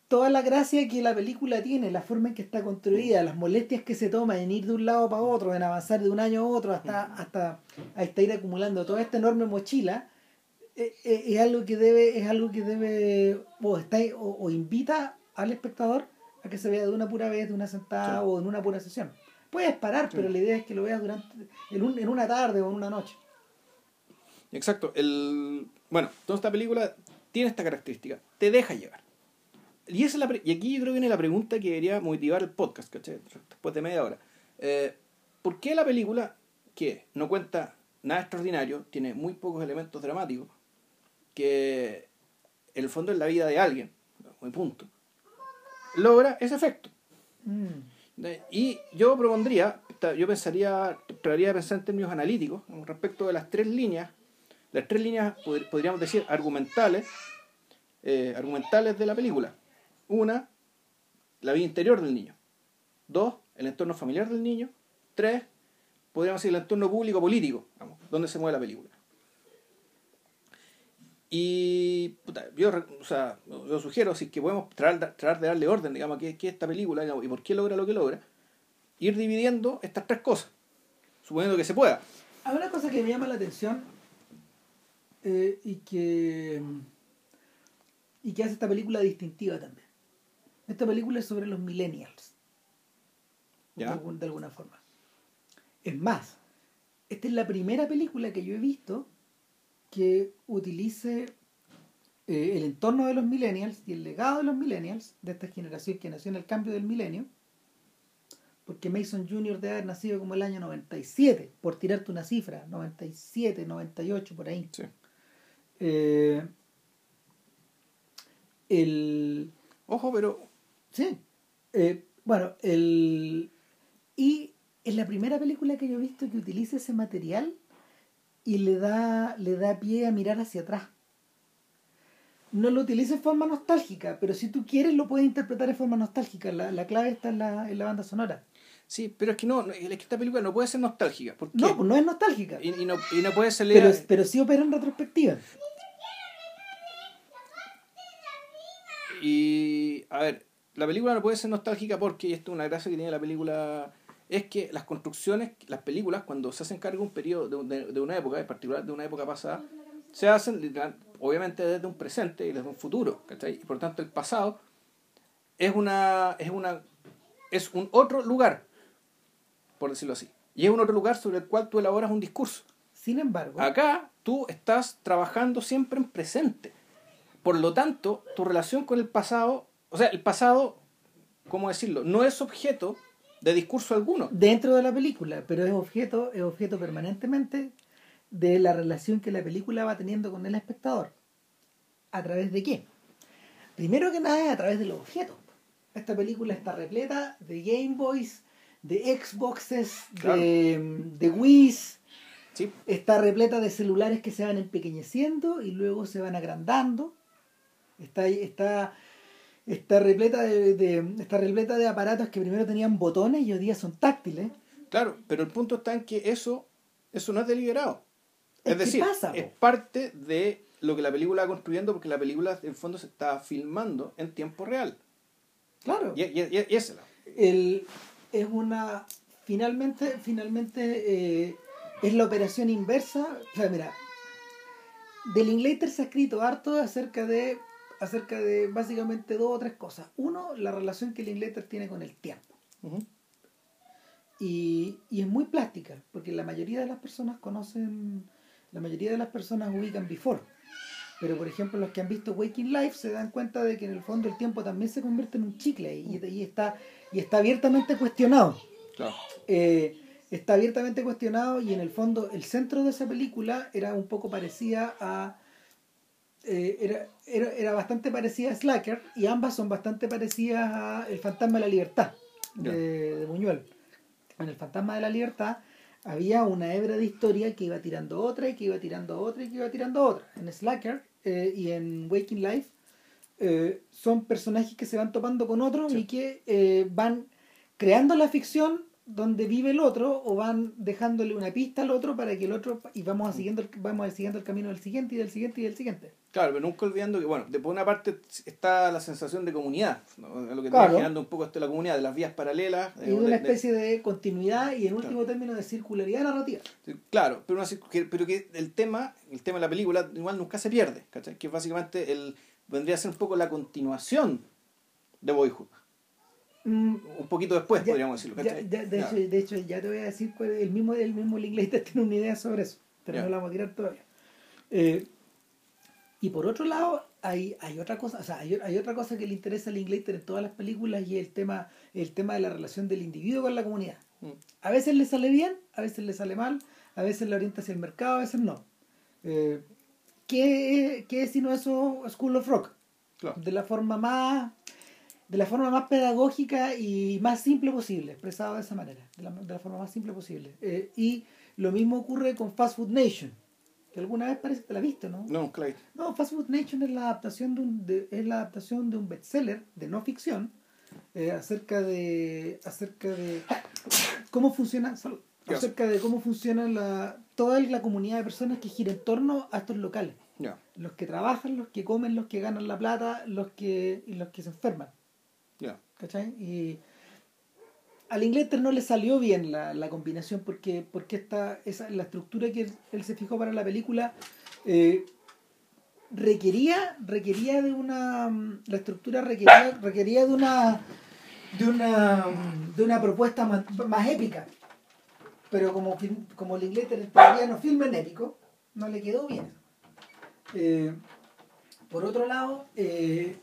Toda la gracia que la película tiene, la forma en que está construida, las molestias que se toma en ir de un lado para otro, en avanzar de un año a otro hasta, hasta, hasta ir acumulando toda esta enorme mochila, eh, eh, es algo que debe, es algo que debe, o, está, o, o invita al espectador a que se vea de una pura vez, de una sentada Sí. o en una pura sesión. Puedes parar, Sí. pero la idea es que lo veas durante en, un- en una tarde o en una noche. Exacto. El... Bueno, toda esta película tiene esta característica. Te deja llevar. Y, esa es la pre- y aquí yo creo que viene la pregunta que debería motivar el podcast, ¿cachai? Después de media hora. Eh, ¿Por qué la película, que no cuenta nada extraordinario, tiene muy pocos elementos dramáticos, que en el fondo es la vida de alguien, muy punto, logra ese efecto? Mm. Y yo propondría, yo pensaría, trataría de pensar en términos analíticos respecto de las tres líneas, las tres líneas, pod- podríamos decir, argumentales, eh, argumentales de la película. Una, la vida interior del niño. Dos, el entorno familiar del niño. Tres, podríamos decir el entorno público político, vamos, donde se mueve la película. Y puta, yo, o sea, sugiero, si es que podemos tratar, de darle orden, digamos, a qué, es esta película y por qué logra lo que logra, ir dividiendo estas tres cosas, suponiendo que se pueda. Hay una cosa que me llama la atención eh, y que y que hace esta película distintiva también. Esta película es sobre los millennials, de, ¿Ya? algún- de alguna forma. Es más, esta es la primera película que yo he visto que utilice eh, el entorno de los millennials y el legado de los millennials, de esta generación que nació en el cambio del milenio, porque Mason Jr. debe haber nacido como el año 97, por tirarte una cifra, 97, 98, por ahí. Sí. Eh, el, Ojo, pero sí, Eh, bueno, el, y es la primera película que yo he visto que utiliza ese material y le da, le da pie a mirar hacia atrás. No lo utiliza en forma nostálgica, pero si tú quieres lo puedes interpretar en forma nostálgica. La, la clave está en la, en la banda sonora. sí, pero es que no, es que esta película no puede ser nostálgica. ¿Por qué? No, pues no es nostálgica, y, y no, y no puede ser pero, pero sí opera en retrospectiva. Y, a ver, la película no puede ser nostálgica porque, y esto es una gracia que tiene la película, es que las construcciones, las películas, cuando se hacen cargo de un periodo, de, de- de una época, en particular de una época pasada, se hacen obviamente desde un presente y desde un futuro, ¿cachai? Y por lo tanto el pasado es una, es una, es un otro lugar, por decirlo así. Y es un otro lugar sobre el cual tú elaboras un discurso. Sin embargo, Acá tú estás trabajando siempre en presente. Por lo tanto, tu relación con el pasado, o sea, el pasado, ¿cómo decirlo? No es objeto de discurso alguno. dentro de la película, pero es objeto, es objeto permanentemente de la relación que la película va teniendo con el espectador. ¿A través de qué? Primero que nada es a través de los objetos. Esta película está repleta de Game Boys, de Xboxes, de, de Wii's, ¿sí? está repleta de celulares que se van empequeñeciendo y luego se van agrandando. Está, está, está, repleta de, de- está repleta de aparatos que primero tenían botones y hoy día son táctiles. Claro, pero el punto está en que eso, eso no es deliberado. Es decir, pasa, es parte de lo que la película va construyendo porque la película en fondo se está filmando en tiempo real. Claro. Y, y, y- y El, es una. Finalmente, finalmente eh, es la operación inversa. O sea, mira, de Linklater se ha escrito harto acerca de acerca de básicamente dos o tres cosas. Uno, la relación que Linklater tiene con el tiempo. Y, y es muy plástica, porque la mayoría de las personas conocen, la mayoría de las personas ubican Before. Pero por ejemplo los que han visto Waking Life se dan cuenta de que en el fondo el tiempo también se convierte en un chicle y, y está, y está abiertamente cuestionado. Claro. Eh, está abiertamente cuestionado y en el fondo el centro de esa película era un poco parecida a eh, era, era, era bastante parecida a Slacker y ambas son bastante parecidas a El fantasma de la libertad de, de Buñuel en El fantasma de la libertad había una hebra de historia que iba tirando otra y que iba tirando otra y que iba tirando otra. En Slacker eh, y en Waking Life eh, son personajes que se van topando con otros Sí. y que eh, van creando la ficción donde vive el otro o van dejándole una pista al otro para que el otro y vamos a siguiendo vamos a siguiendo el camino del siguiente y del siguiente y del siguiente Claro, pero nunca olvidando que, bueno, de por una parte está la sensación de comunidad, ¿no? lo que Claro. está generando un poco esto de la comunidad, de las vías paralelas. y de digamos, una de- especie de continuidad y en último término de circularidad narrativa Claro, pero, una pero que el tema, el tema de la película igual nunca se pierde, ¿cachai? Que básicamente el, vendría a ser un poco la continuación de Boyhood. Mm, Un poquito después, ya- podríamos decirlo, ya- de, hecho, de hecho ya te voy a decir cuál es- el mismo el mismo Linklater tiene una idea sobre eso pero no la vamos a tirar todavía Eh, Y por otro lado, hay, hay otra cosa, o sea, hay, hay otra cosa que le interesa a Linklater en todas las películas y es el tema, el tema de la relación del individuo con la comunidad. Mm. A veces le sale bien, a veces le sale mal, a veces le orienta hacia el mercado, a veces no. Eh, ¿qué, ¿Qué es sino eso School of Rock? Claro. De la forma más de la forma más pedagógica y más simple posible, expresado de esa manera, de la, de la forma más simple posible. Eh, y lo mismo ocurre con Fast Food Nation, que alguna vez parece que la viste, ¿no? No, Clyde. No, Fast Food Nation es la adaptación de un, de- es la adaptación de un bestseller de no ficción eh, acerca de acerca de cómo funciona salud, Yes. acerca de cómo funciona la toda la comunidad de personas que gira en torno a estos locales, los que trabajan, los que comen, los que ganan la plata, los que y los que se enferman. ya. ¿cachai? Y al Inglater no le salió bien la, la combinación porque, porque esta, esa, la estructura que él, se fijó para la película eh, requería, requería de una. La estructura requería, requería de una. de una. de una propuesta más, más épica. Pero como, como el Inglater todavía no filma en épico, no le quedó bien. Eh, por otro lado, eh,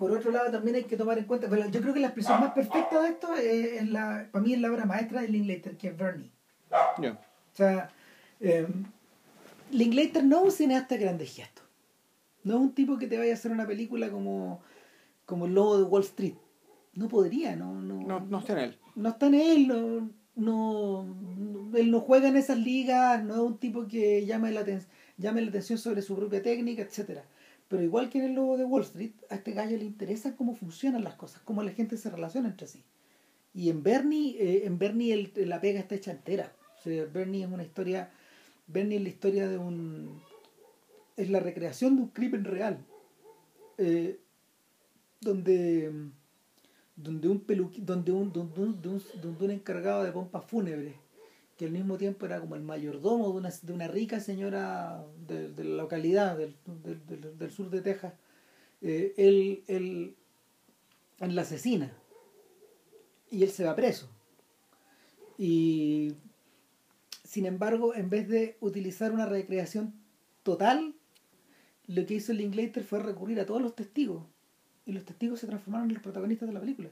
por otro lado también hay que tomar en cuenta, pero yo creo que la expresión más perfecta de esto es, en la, para mí es la obra maestra de Linklater, que es Bernie. O sea, eh, Linklater no es un cineasta de grandes gestos. No es un tipo que te vaya a hacer una película como, como El Lobo de Wall Street. No podría, no, no, No, no está en él. no está en él, no, no, no- él no juega en esas ligas, no es un tipo que llame la, llame la atención sobre su propia técnica, etcétera Pero igual que en el lobo de Wall Street, a este gallo le interesa cómo funcionan las cosas, cómo la gente se relaciona entre sí. Y en Bernie, eh, en Bernie el- la pega está hecha entera. O sea, Bernie es una historia, Bernie es la historia de un, es la recreación de un crimen real, eh, donde donde un peluqui, donde un, donde un, de un, donde un encargado de pompas fúnebres que al mismo tiempo era como el mayordomo de una, de una rica señora de, de la localidad del, del, sur de Texas eh, él, él, él la asesina y él se va preso. Y sin embargo en vez de utilizar una recreación total lo que hizo el Linklater fue recurrir a todos los testigos. Y los testigos se transformaron en los protagonistas de la película.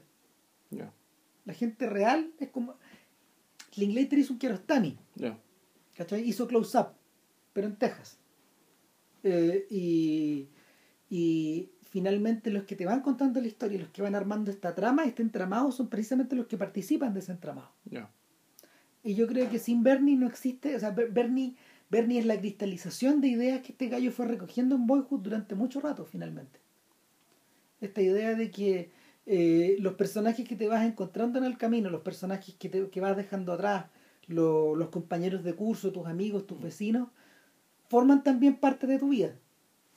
La gente real es como... Linklater hizo un Kiarostami. ¿cachai? Hizo Close Up, pero en Texas. Eh, y, y finalmente los que te van contando la historia, los que van armando esta trama, este entramado, son precisamente los que participan de ese entramado. Ya. Y yo creo que sin Bernie no existe, o sea, Ber- Bernie, Bernie es la cristalización de ideas que este gallo fue recogiendo en Boyhood durante mucho rato, finalmente. Esta idea de que eh, los personajes que te vas encontrando en el camino, los personajes que, te, que vas dejando atrás, lo- los compañeros de curso, tus amigos, tus vecinos, forman también parte de tu vida.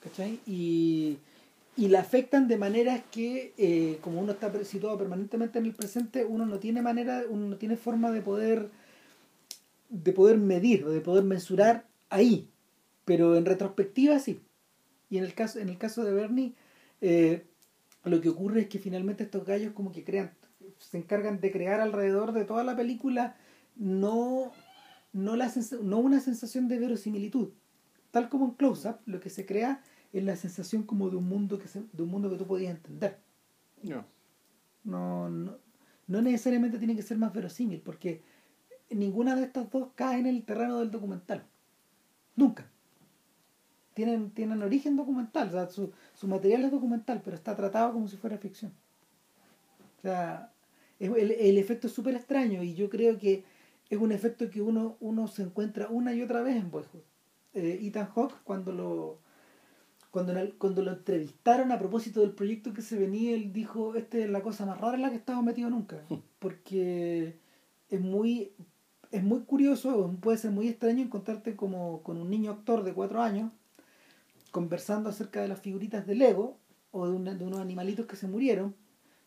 ¿Cachai? Y, y la afectan de maneras que, eh, como uno está situado permanentemente en el presente, uno no tiene manera, uno no tiene forma de poder de poder medir o de poder mensurar ahí. Pero en retrospectiva sí. Y en el caso, en el caso de Bernie, eh, lo que ocurre es que finalmente estos gallos como que crean, se encargan de crear alrededor de toda la película no, no, la no una sensación de verosimilitud. Tal como en Close Up, lo que se crea es la sensación como de un mundo que, se- de un mundo que tú podías entender. Ya. No, no, no necesariamente tiene que ser más verosímil, porque ninguna de estas dos cae en el terreno del documental. Nunca. Tienen, tienen origen documental, o sea, su, su material es documental, pero está tratado como si fuera ficción. O sea, el, el efecto es súper extraño y yo creo que es un efecto que uno, uno se encuentra una y otra vez en Boyhood. Eh, Ethan Hawke, cuando lo, cuando, cuando lo entrevistaron a propósito del proyecto que se venía, él dijo, esta es la cosa más rara en la que he estado metido nunca, porque es muy, es muy curioso, puede ser muy extraño encontrarte como con un niño actor de cuatro años conversando acerca de las figuritas de Lego o de, una- de unos animalitos que se murieron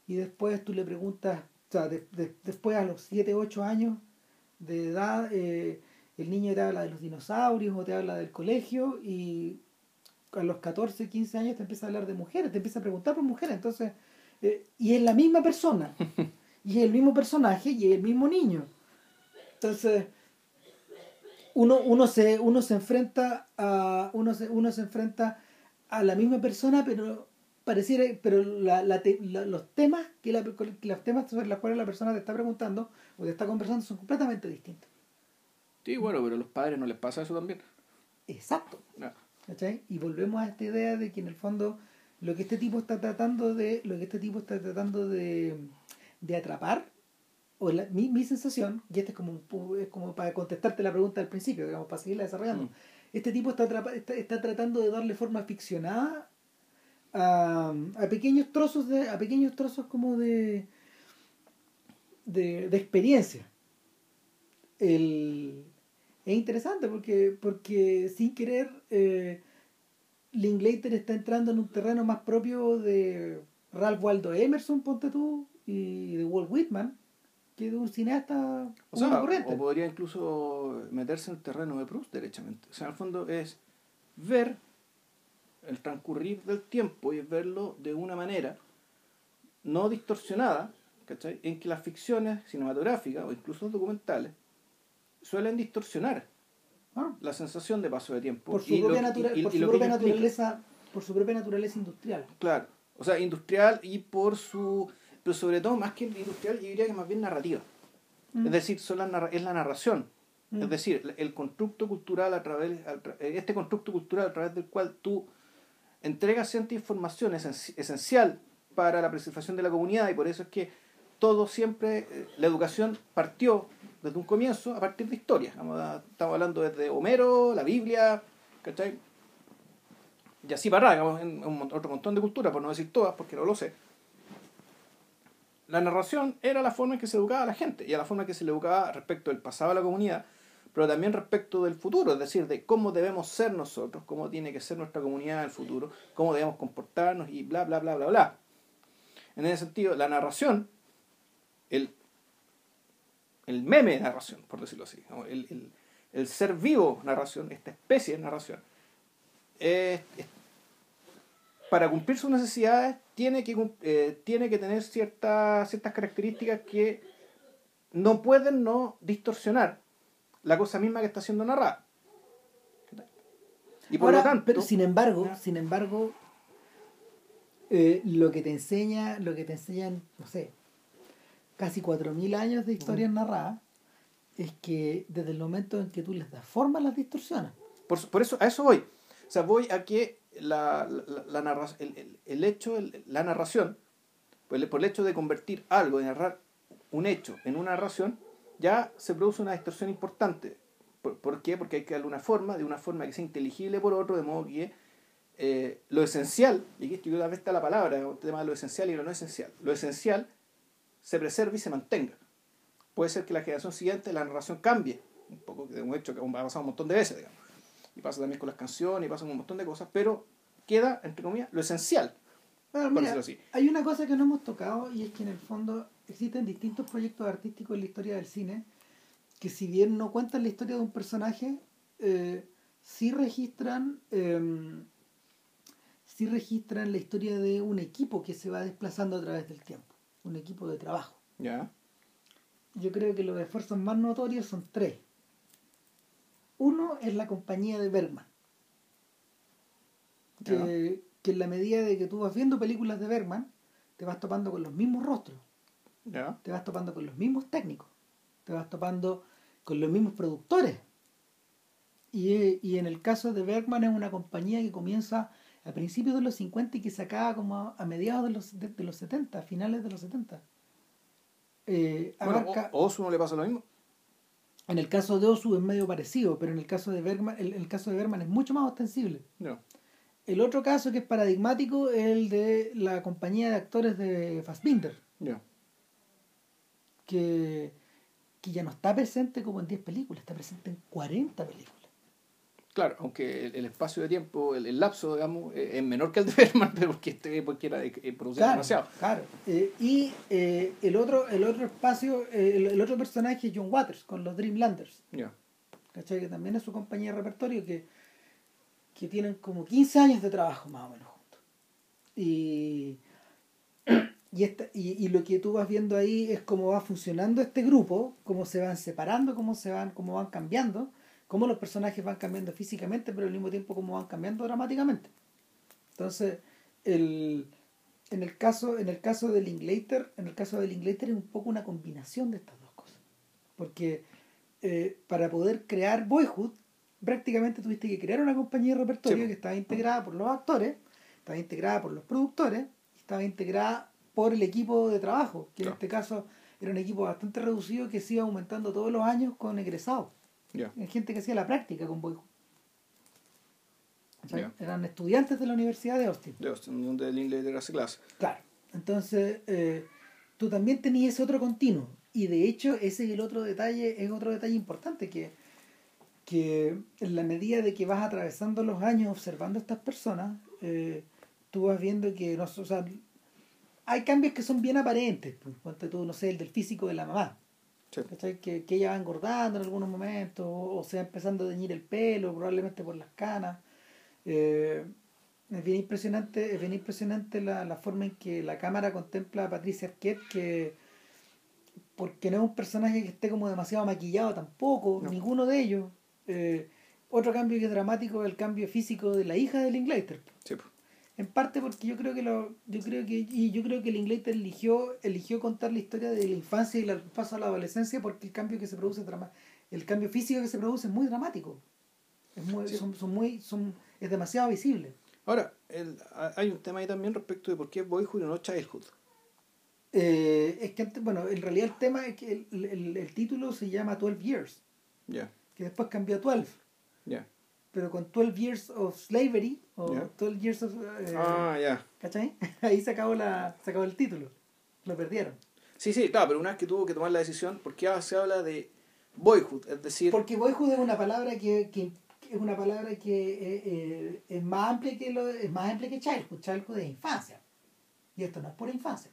y después tú le preguntas, o sea, de- de- después a los 7, 8 años de edad, eh, el niño te habla de los dinosaurios o te habla del colegio y a los 14, 15 años te empieza a hablar de mujeres, te empieza a preguntar por mujeres, entonces, eh, y es la misma persona, y es el mismo personaje y es el mismo niño. Entonces, uno, uno, se, uno se enfrenta a. Uno se, uno se enfrenta a la misma persona, pero pareciera, pero la, la, los temas que la, los temas sobre los cuales la persona te está preguntando o te está conversando son completamente distintos. Sí, bueno, pero a los padres no les pasa eso también. Exacto. Y volvemos a esta idea de que en el fondo lo que este tipo está tratando de, lo que este tipo está tratando de, de atrapar, o la, mi, mi sensación, y este es como, es como para contestarte la pregunta al principio, digamos, para seguirla desarrollando, mm. este tipo está, está, está, tratando de darle forma ficcionada a, a pequeños trozos de, a pequeños trozos como de, de, de experiencia. El, es interesante porque, porque sin querer eh, Linklater está entrando en un terreno más propio de Ralph Waldo Emerson, ponte tú, y de Walt Whitman, que de un cineasta o sea, O podría incluso meterse en el terreno de Proust, derechamente. O sea, en el fondo es ver el transcurrir del tiempo y verlo de una manera no distorsionada, ¿cachai? En que las ficciones cinematográficas o incluso documentales suelen distorsionar ah. la sensación de paso de tiempo. Por su, propia, naturaleza, por su propia naturaleza industrial. Claro, o sea, industrial y por su... Pero sobre todo, más que industrial, yo diría que más bien narrativa. Mm. Es decir, son la, es la narración. Mm. Es decir, el constructo cultural a través... Este constructo cultural a través del cual tú entregas cierta información esencial para la preservación de la comunidad y por eso es que todo siempre, eh, la educación partió desde un comienzo a partir de historias. Estamos, hablando desde Homero, la Biblia, ¿cachai? Y así para digamos, en otro montón de culturas, por no decir todas, porque no lo sé. La narración era la forma en que se educaba a la gente y a la forma en que se le educaba respecto del pasado de la comunidad, pero también respecto del futuro, es decir, de cómo debemos ser nosotros, cómo tiene que ser nuestra comunidad en el futuro, cómo debemos comportarnos y bla, bla, bla, bla, bla. En ese sentido, la narración, el el meme narración, por decirlo así, el, ser vivo narración, esta especie de narración, para cumplir sus necesidades tiene que, eh, tiene que tener ciertas, ciertas características que no pueden no distorsionar la cosa misma que está siendo narrada. Y por lo tanto. Pero sin embargo, sin embargo, eh, lo que te enseña, lo que te enseñan, no sé, casi 4.000 años de historias narradas, es que desde el momento en que tú les das forma las distorsiones. Por, por eso, a eso voy. O sea, voy a que la, la, la el, el, hecho, la narración, por el, hecho de convertir algo, de narrar un hecho en una narración, ya se produce una distorsión importante. ¿Por, qué? Porque hay que darle una forma, de una forma que sea inteligible por otro, de modo que eh, lo esencial, y aquí estoy vez está la palabra, el tema de lo esencial y lo no esencial, lo esencial se preserve y se mantenga. Puede ser que la generación siguiente la narración cambie, un poco de un hecho que ha pasado un montón de veces, digamos. Y pasa también con las canciones, y pasa con un montón de cosas, pero queda, entre comillas, lo esencial. hay una cosa que no hemos tocado y es que en el fondo existen distintos proyectos artísticos en la historia del cine que si bien no cuentan la historia de un personaje, eh, sí registran eh, sí registran la historia de un equipo que se va desplazando a través del tiempo un equipo de trabajo. Ya. Yo creo que los esfuerzos más notorios son tres. Uno es la compañía de Bergman. Que, que, en la medida de que tú vas viendo películas de Bergman, te vas topando con los mismos rostros. Te vas topando con los mismos técnicos. Te vas topando con los mismos productores. Y, y en el caso de Bergman es una compañía que comienza a principios de los 50 y que se acaba como a, mediados de los, de, los 70, finales de los 70. Eh, ¿Osu no le pasa lo mismo? En el caso de Osu es medio parecido, pero en el caso de Bergman, el, caso de Bergman es mucho más ostensible. No. El otro caso que es paradigmático es el de la compañía de actores de Fassbinder. No. Que, que ya no está presente como en 10 películas, está presente en 40 películas. Claro, aunque el, espacio de tiempo, el, lapso, digamos, eh, es menor que el de Berman, pero porque, este, porque era de, eh, demasiado. Claro. Eh, y el otro el otro espacio, el, otro personaje es John Waters, con los Dreamlanders. Yeah. ¿Cachai? Que también es su compañía de repertorio que, que tienen como 15 años de trabajo más o menos juntos. Y, y, esta, y, y, lo que tú vas viendo ahí es cómo va funcionando este grupo, cómo se van separando, cómo se van, cómo van cambiando cómo los personajes van cambiando físicamente, pero al mismo tiempo cómo van cambiando dramáticamente. Entonces, el, en el caso, en el caso del Linklater, en el caso del Linklater es un poco una combinación de estas dos cosas. Porque eh, para poder crear Boyhood, prácticamente tuviste que crear una compañía de repertorio Sí. que estaba integrada por los actores, estaba integrada por los productores, y estaba integrada por el equipo de trabajo, que en este caso era un equipo bastante reducido que se iba aumentando todos los años con egresados. Hay gente que hacía la práctica con Boyhood. Eran estudiantes de la Universidad de Austin. De Austin, donde Linklater hace clase. Claro. Entonces, eh, tú también tenías ese otro continuo. Y de hecho, ese es el otro detalle, es otro detalle importante, que, que en la medida de que vas atravesando los años observando a estas personas, eh, tú vas viendo que no, o sea, hay cambios que son bien aparentes. Pues, ponte tú, no sé, el del físico de la mamá. Sí. Que, que ella va engordando en algunos momentos, o, o sea, empezando a teñir el pelo, probablemente por las canas. Eh, es bien impresionante, es bien impresionante la, la forma en que la cámara contempla a Patricia Arquette, que porque no es un personaje que esté como demasiado maquillado tampoco, No. ninguno de ellos. Eh, otro cambio que es dramático es el cambio físico de la hija del Linklater. Sí, pues. En parte porque yo creo que lo, yo creo que, y yo creo que Linklater eligió, eligió contar la historia de la infancia y el paso a la adolescencia porque el cambio que se produce drama- el cambio físico que se produce es muy dramático. Es muy, Sí. son, son muy, son, es demasiado visible. Ahora, el- a- hay un tema ahí también respecto de por qué es Boyhood y no Childhood. Eh, es que antes, bueno, en realidad el tema es que el, el- el título se llama 12 Years, Ya, que después cambió a 12, ya. Pero con 12 Years of Slavery, o Ya. 12 Years of... eh, Ah, ya. ¿Cachai? Ahí se acabó, la, se acabó el título, lo perdieron. Sí, sí, claro, pero una vez que tuvo que tomar la decisión, ¿por qué se habla de Boyhood? Es decir, Porque boyhood es una palabra que, que- que es una palabra que eh, eh, es más amplia que lo, es más amplia que childhood. Childhood es infancia. Y esto no es pura infancia.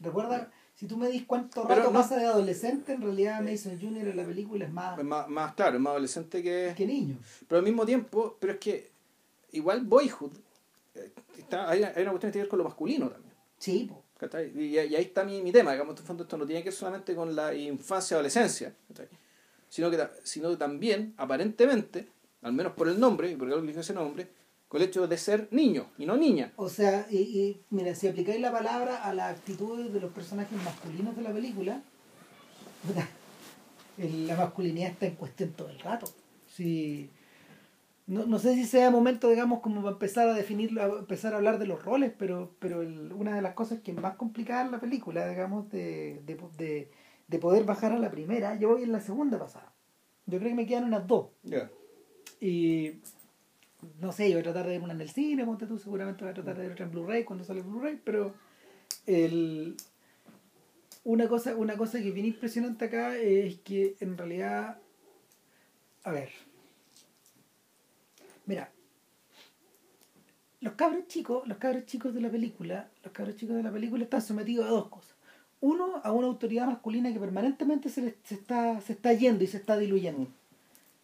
Recuerda, si tú me dis cuánto Pero rato no- pasa de adolescente, en realidad Mason Jr. en la película es más más, más claro, es más adolescente que... que niño. Pero al mismo tiempo, pero es que igual Boyhood, eh, está, hay, hay una cuestión que tiene que ver con lo masculino también. Sí, po. Y, y ahí está mi, mi tema, digamos, en fondo esto no tiene que ver solamente con la infancia adolescencia, ¿cachai? sino que sino que también, aparentemente, al menos por el nombre, y por algo eligió ese nombre, con el hecho de ser niño y no niña. O sea, y, y, mira, si aplicáis la palabra a las actitudes de los personajes masculinos de la película, la masculinidad está en cuestión todo el rato. Si, no, no sé si sea momento, digamos, como para empezar a definirlo, a empezar a hablar de los roles, pero, pero el- una de las cosas que es más complicada en la película, digamos, de, de, de, de poder bajar a la primera, yo voy en la segunda pasada. Yo creo que me quedan unas dos. Ya. Y no sé, yo voy a tratar de ver una en el cine, ponte tú, seguramente voy a tratar de ver otra en Blu-ray cuando sale Blu-ray, pero el, una, cosa, una cosa que es bien impresionante acá es que en realidad, a ver, mira, los cabros chicos, los cabros chicos de la película, los cabros chicos de la película están sometidos a dos cosas. Uno, a una autoridad masculina que permanentemente se, les- se, está, se está yendo y se está diluyendo.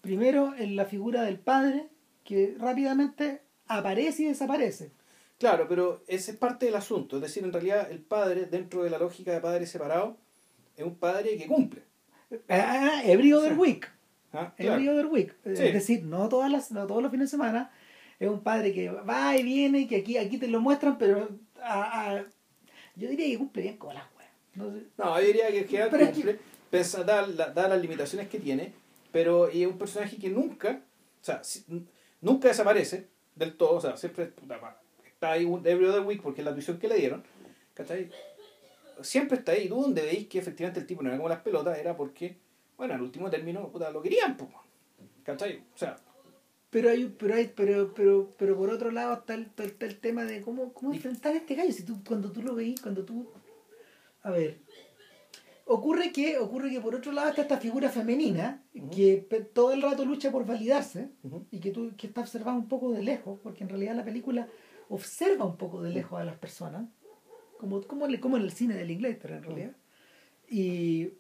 Primero, en la figura del padre, que rápidamente aparece y desaparece. Claro, pero ese es parte del asunto. Es decir, en realidad el padre, dentro de la lógica de padre separado, es un padre que cumple. Ah, every other Sí. week. ¿ah? Every Claro. other week. Sí. Es decir, no, todas las, no todos los fines de semana. Es un padre que va y viene, que aquí, aquí te lo muestran, pero ah, ah, yo diría que cumple bien con las weas. No sé. No, yo diría que, que Pero es que- cumple, pese a dar, la- dar las limitaciones que tiene, pero y es un personaje que nunca, o sea, nunca desaparece del todo, o sea, siempre está ahí un every other week porque es la tuición que le dieron, ¿cachai? Siempre está ahí, tú donde veis que efectivamente el tipo no era como las pelotas, era porque, bueno, al último término, puta, lo querían, pues, ¿cachai? O sea, Pero hay, pero hay, pero, pero, pero por otro lado está el, está el- tema de cómo, cómo enfrentar a este gallo. Si tú, cuando tú lo veís, cuando tú. A ver. Ocurre que, ocurre que por otro lado está esta figura femenina Ujú. que pe- todo el rato lucha por validarse ujú, y que tú que está observada un poco de lejos, porque en realidad la película observa un poco de lejos a las personas, como, como, como en el cine del inglés, pero en realidad. Y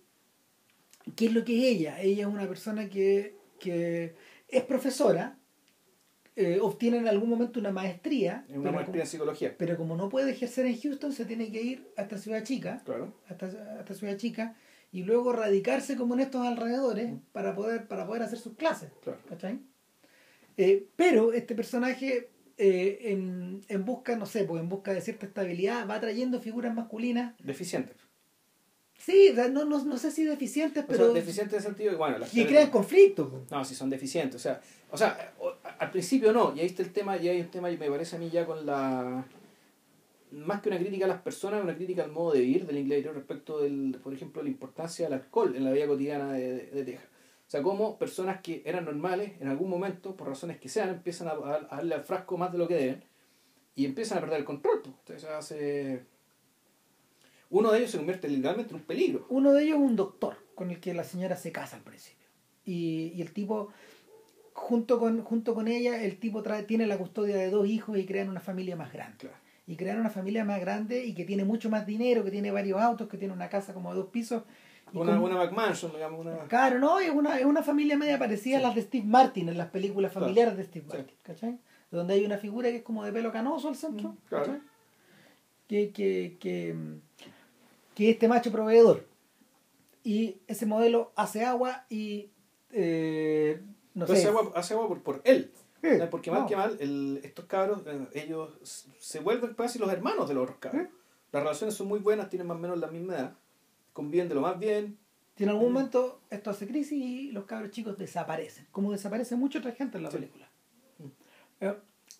¿qué es lo que es ella? Ella es una persona que, que es profesora, eh, obtiene en algún momento una maestría, es una pero, maestría como, en psicología, pero como no puede ejercer en Houston, se tiene que ir hasta Ciudad Chica claro. hasta, hasta Ciudad Chica y luego radicarse como en estos alrededores para poder, para poder hacer sus clases. Claro. Eh, pero este personaje, eh, en, en busca, no sé, pues en busca de cierta estabilidad, va trayendo figuras masculinas. Deficientes. Sí, o no, no, no sé si deficientes, O pero sea, deficientes en el sentido bueno, las que crean conflicto. pues. No, si son deficientes. O sea, o sea, al principio no. Y ahí está el tema, y hay un tema, y me parece a mí ya con la. Más que una crítica a las personas, una crítica al modo de vivir del inglés respecto del, por ejemplo, la importancia del alcohol en la vida cotidiana de, de, Texas. O sea, cómo personas que eran normales, en algún momento, por razones que sean, empiezan a, a- darle al frasco más de lo que deben y empiezan a perder el control. Entonces hace. Uno de ellos se convierte literalmente en un peligro. Uno de ellos es un doctor con el que la señora se casa al principio. Y, y el tipo, junto con, junto con ella, el tipo trae, tiene la custodia de dos hijos y crean una familia más grande. Claro. Y crean una familia más grande y que tiene mucho más dinero, que tiene varios autos, que tiene una casa como de dos pisos. Y Una, como- una McMansion, digamos, una. Claro, no, es una, es una familia media parecida a las de Steve Martin, en las películas Claro. familiares de Steve Sí. Martin, ¿cachai? Donde hay una figura que es como de pelo canoso al centro, Mm, claro. ¿cachai? Que, que, que, que este macho proveedor. Y ese modelo hace agua y eh, no Pero sé. hace agua, hace agua por, por él. ¿sabes? Porque mal no. que mal, el- estos cabros, eh, ellos se vuelven casi los hermanos de los otros cabros. ¿Eh? Las relaciones son muy buenas, tienen más o menos la misma edad, conviven de lo más bien. Y en algún momento esto hace crisis y los cabros chicos desaparecen, como desaparece mucha otra gente en la Sí. película. Eh,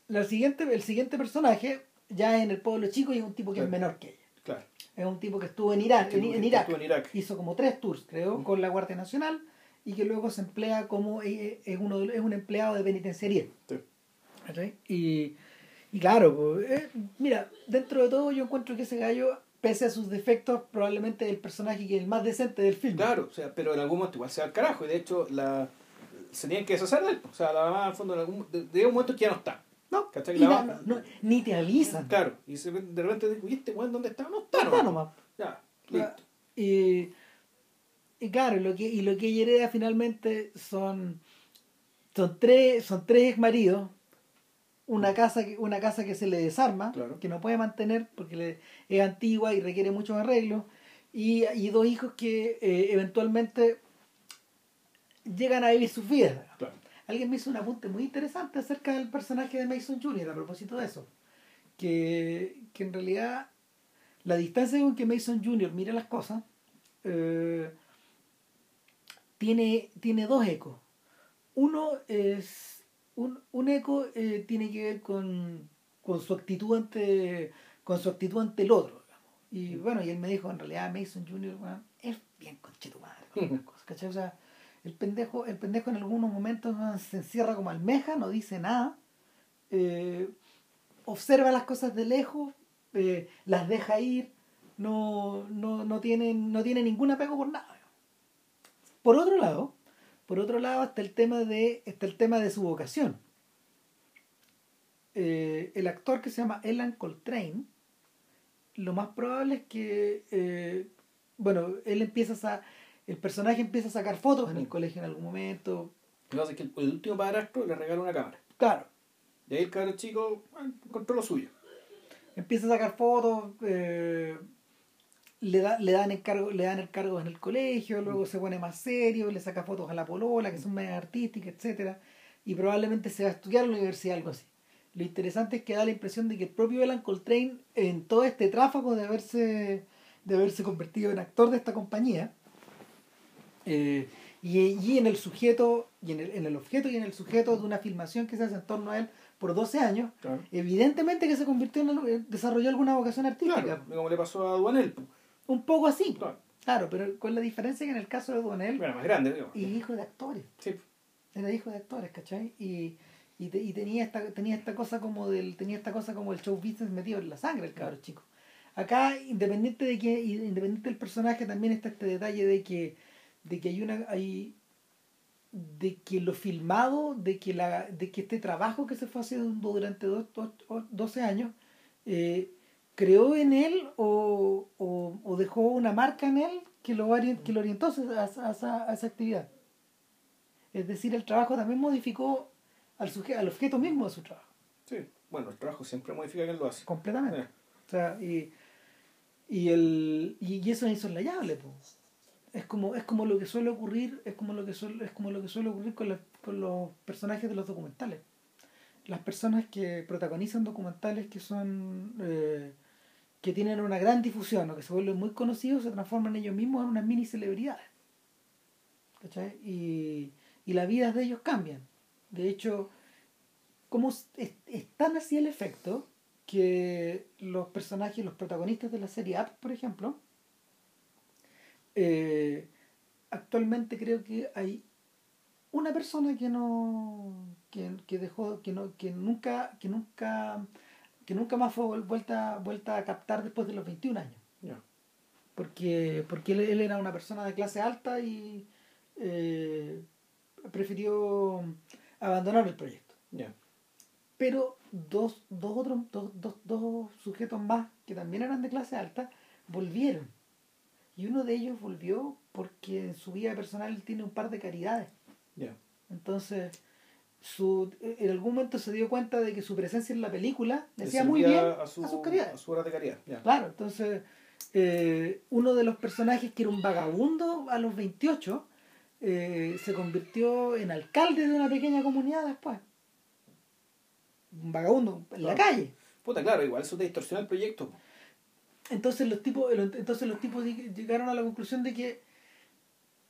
la siguiente, el siguiente personaje ya en el pueblo chico y es un tipo que es Claro. menor que ella. Claro. Es un tipo que estuvo en Irak, en, en Irak. estuvo en Irak. Hizo como tres tours, creo, Mm. con la Guardia Nacional y que luego se emplea como eh, es, uno, es un empleado de penitenciaría. Sí. Y, y claro, pues, eh, mira, dentro de todo yo encuentro que ese gallo, pese a sus defectos, probablemente es el personaje que es el más decente del film. Claro, o sea, pero en algún momento igual se va al carajo y de hecho la, se tienen que deshacer de él. O sea, la mamá, al fondo, en algún, de, de un momento que ya no está. No, ¿Cachai? y La no- ni te avisan. Claro, y se, de repente digo, ¿y este weón dónde está? No está, Está no. nomás. Ya, listo. Y, y claro, lo que, y lo que ella hereda finalmente son, son tres, son tres ex maridos, una casa que, una casa que se le desarma, Claro. que no puede mantener porque le- es antigua y requiere muchos arreglos, y, y dos hijos que eh, eventualmente llegan a vivir sus vidas. Claro. Alguien me hizo un apunte muy interesante acerca del personaje de Mason Jr. a propósito de eso. Que, que en realidad la distancia con que Mason Jr. mira las cosas eh, tiene, tiene dos ecos. Uno es. Un, un eco eh, tiene que ver con, con su actitud ante con su actitud ante el otro. digamos. Y bueno, y él me dijo, en realidad Mason Jr. weón, es bien conchetumadre ¿cachai? O sea, el pendejo, el pendejo en algunos momentos se encierra como almeja, no dice nada, eh, observa las cosas de lejos, eh, las deja ir, no, no, no, tiene, no tiene ningún apego por nada. Por otro lado, por otro lado está el tema de, está el tema de su vocación. Eh, el actor que se llama Elan Coltrane, lo más probable es que, eh, bueno, él empieza a, el personaje empieza a sacar fotos en el colegio en algún momento. Lo que que el, el último padrastro le regala una cámara. Claro, Y ahí el cabrón chico bueno, encontró lo suyo. empieza a sacar fotos, eh, le, da, le, dan encargo, le dan el cargo en el colegio, luego se pone más serio, le saca fotos a la polola, que son medias artísticas, etcétera Y probablemente se va a estudiar en la universidad, algo así. Lo interesante es que da la impresión de que el propio Elan Coltrane, en todo este tráfago de haberse, de haberse convertido en actor de esta compañía, eh, y, y en el sujeto, y en el, en el objeto y en el sujeto de una filmación que se hace en torno a él por 12 años, Claro. evidentemente que se convirtió en desarrolló alguna vocación artística. Claro, como le pasó a Duanel. Un poco así. Claro. Claro, pero con la diferencia que en el caso de Donel, Era más grande, digo. y hijo de actores. Sí. Era hijo de actores, ¿cachai? Y, y, te- y tenía esta tenía esta cosa como del tenía esta cosa como el show business metido en la sangre el cabro chico. Acá, independiente de que independiente del personaje, también está este detalle de que de que hay una hay de que lo filmado, de que la de que este trabajo que se fue haciendo durante dos, dos- o- 12 años eh, creó en él o, o, o dejó una marca en él que lo, que lo orientó a, esa- a esa- a esa actividad. Es decir, el trabajo también modificó al, suje- al objeto mismo de su trabajo, Sí. Bueno, el trabajo siempre modifica quien lo hace. completamente. O sea, y, y, el, y, y eso es insoslayable. po. Es como, es como lo que suele ocurrir, es como lo que suele, es como lo que suele ocurrir con, con los personajes de los documentales. Las personas que protagonizan documentales que son eh, que tienen una gran difusión o que se vuelven muy conocidos se transforman ellos mismos en unas mini celebridades. ¿Cachai? Y, y las vidas de ellos cambian. De hecho, como es, es tan así el efecto que los personajes, los protagonistas de la serie Up, por ejemplo, eh, actualmente creo que hay una persona que no que, dejó que no que nunca que nunca que nunca más fue vuelta vuelta a captar después de los 21 años. Porque porque él, era una persona de clase alta y eh, prefirió abandonar el proyecto. Pero dos dos otros dos, dos, dos sujetos más que también eran de clase alta volvieron. Y uno de ellos volvió porque en su vida personal tiene un par de caridades. Entonces, su, en algún momento se dio cuenta de que su presencia en la película decía muy bien a, su, sus caridades. A su hora de caridad. Claro, entonces, eh, uno de los personajes que era un vagabundo a los 28 eh, se convirtió en alcalde de una pequeña comunidad después. Un vagabundo en la calle. Puta, claro, igual eso te distorsiona el proyecto. Entonces los tipos, entonces los tipos llegaron a la conclusión de que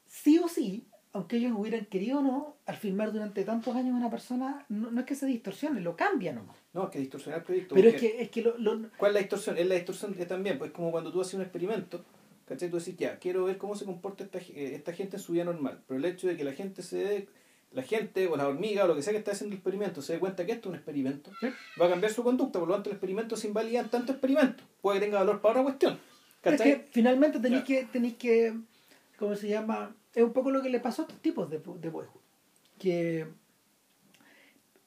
sí o sí, aunque ellos hubieran querido o no, al filmar durante tantos años una persona, no, es que se distorsione, lo cambia nomás. No, es que distorsiona el proyecto. Pero es que, es que lo, lo, ¿Cuál es la distorsión? Es la distorsión también, pues como cuando tú haces un experimento, ¿cachai? Tú decís, ya, quiero ver cómo se comporta esta, eh, esta gente en su vida normal. Pero el hecho de que la gente se dé la gente o la hormiga o lo que sea que está haciendo el experimento se dé cuenta que esto es un experimento, va a cambiar su conducta, por lo tanto el experimento se invalida en tanto experimento, puede que tenga valor para otra cuestión. Es que finalmente tenéis que, tenéis que, ¿cómo se llama? Es un poco lo que le pasó a estos tipos de, de boyhood. Que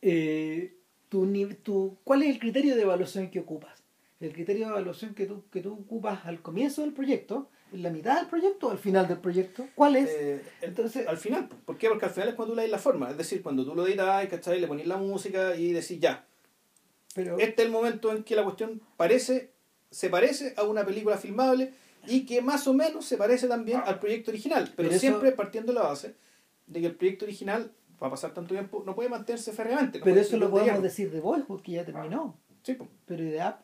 eh, tu, ¿cuál es el criterio de evaluación que ocupas? El criterio de evaluación que tú, que tú ocupas al comienzo del proyecto ¿En la mitad del proyecto o al final del proyecto? ¿Cuál es? Eh, Entonces, al final, ¿por qué? Porque al final es cuando tú le das la forma, es decir, cuando tú lo editas, ¿cachai? Le pones la música y decís ya. Pero, este es el momento en que la cuestión parece, se parece a una película filmable y que más o menos se parece también al proyecto original, pero, siempre partiendo de la base de que el proyecto original, va a pasar tanto tiempo, no puede mantenerse férreamente. pero eso lo podemos decir de Boyhood, que ya terminó. Sí, pues. Pero ¿y de App?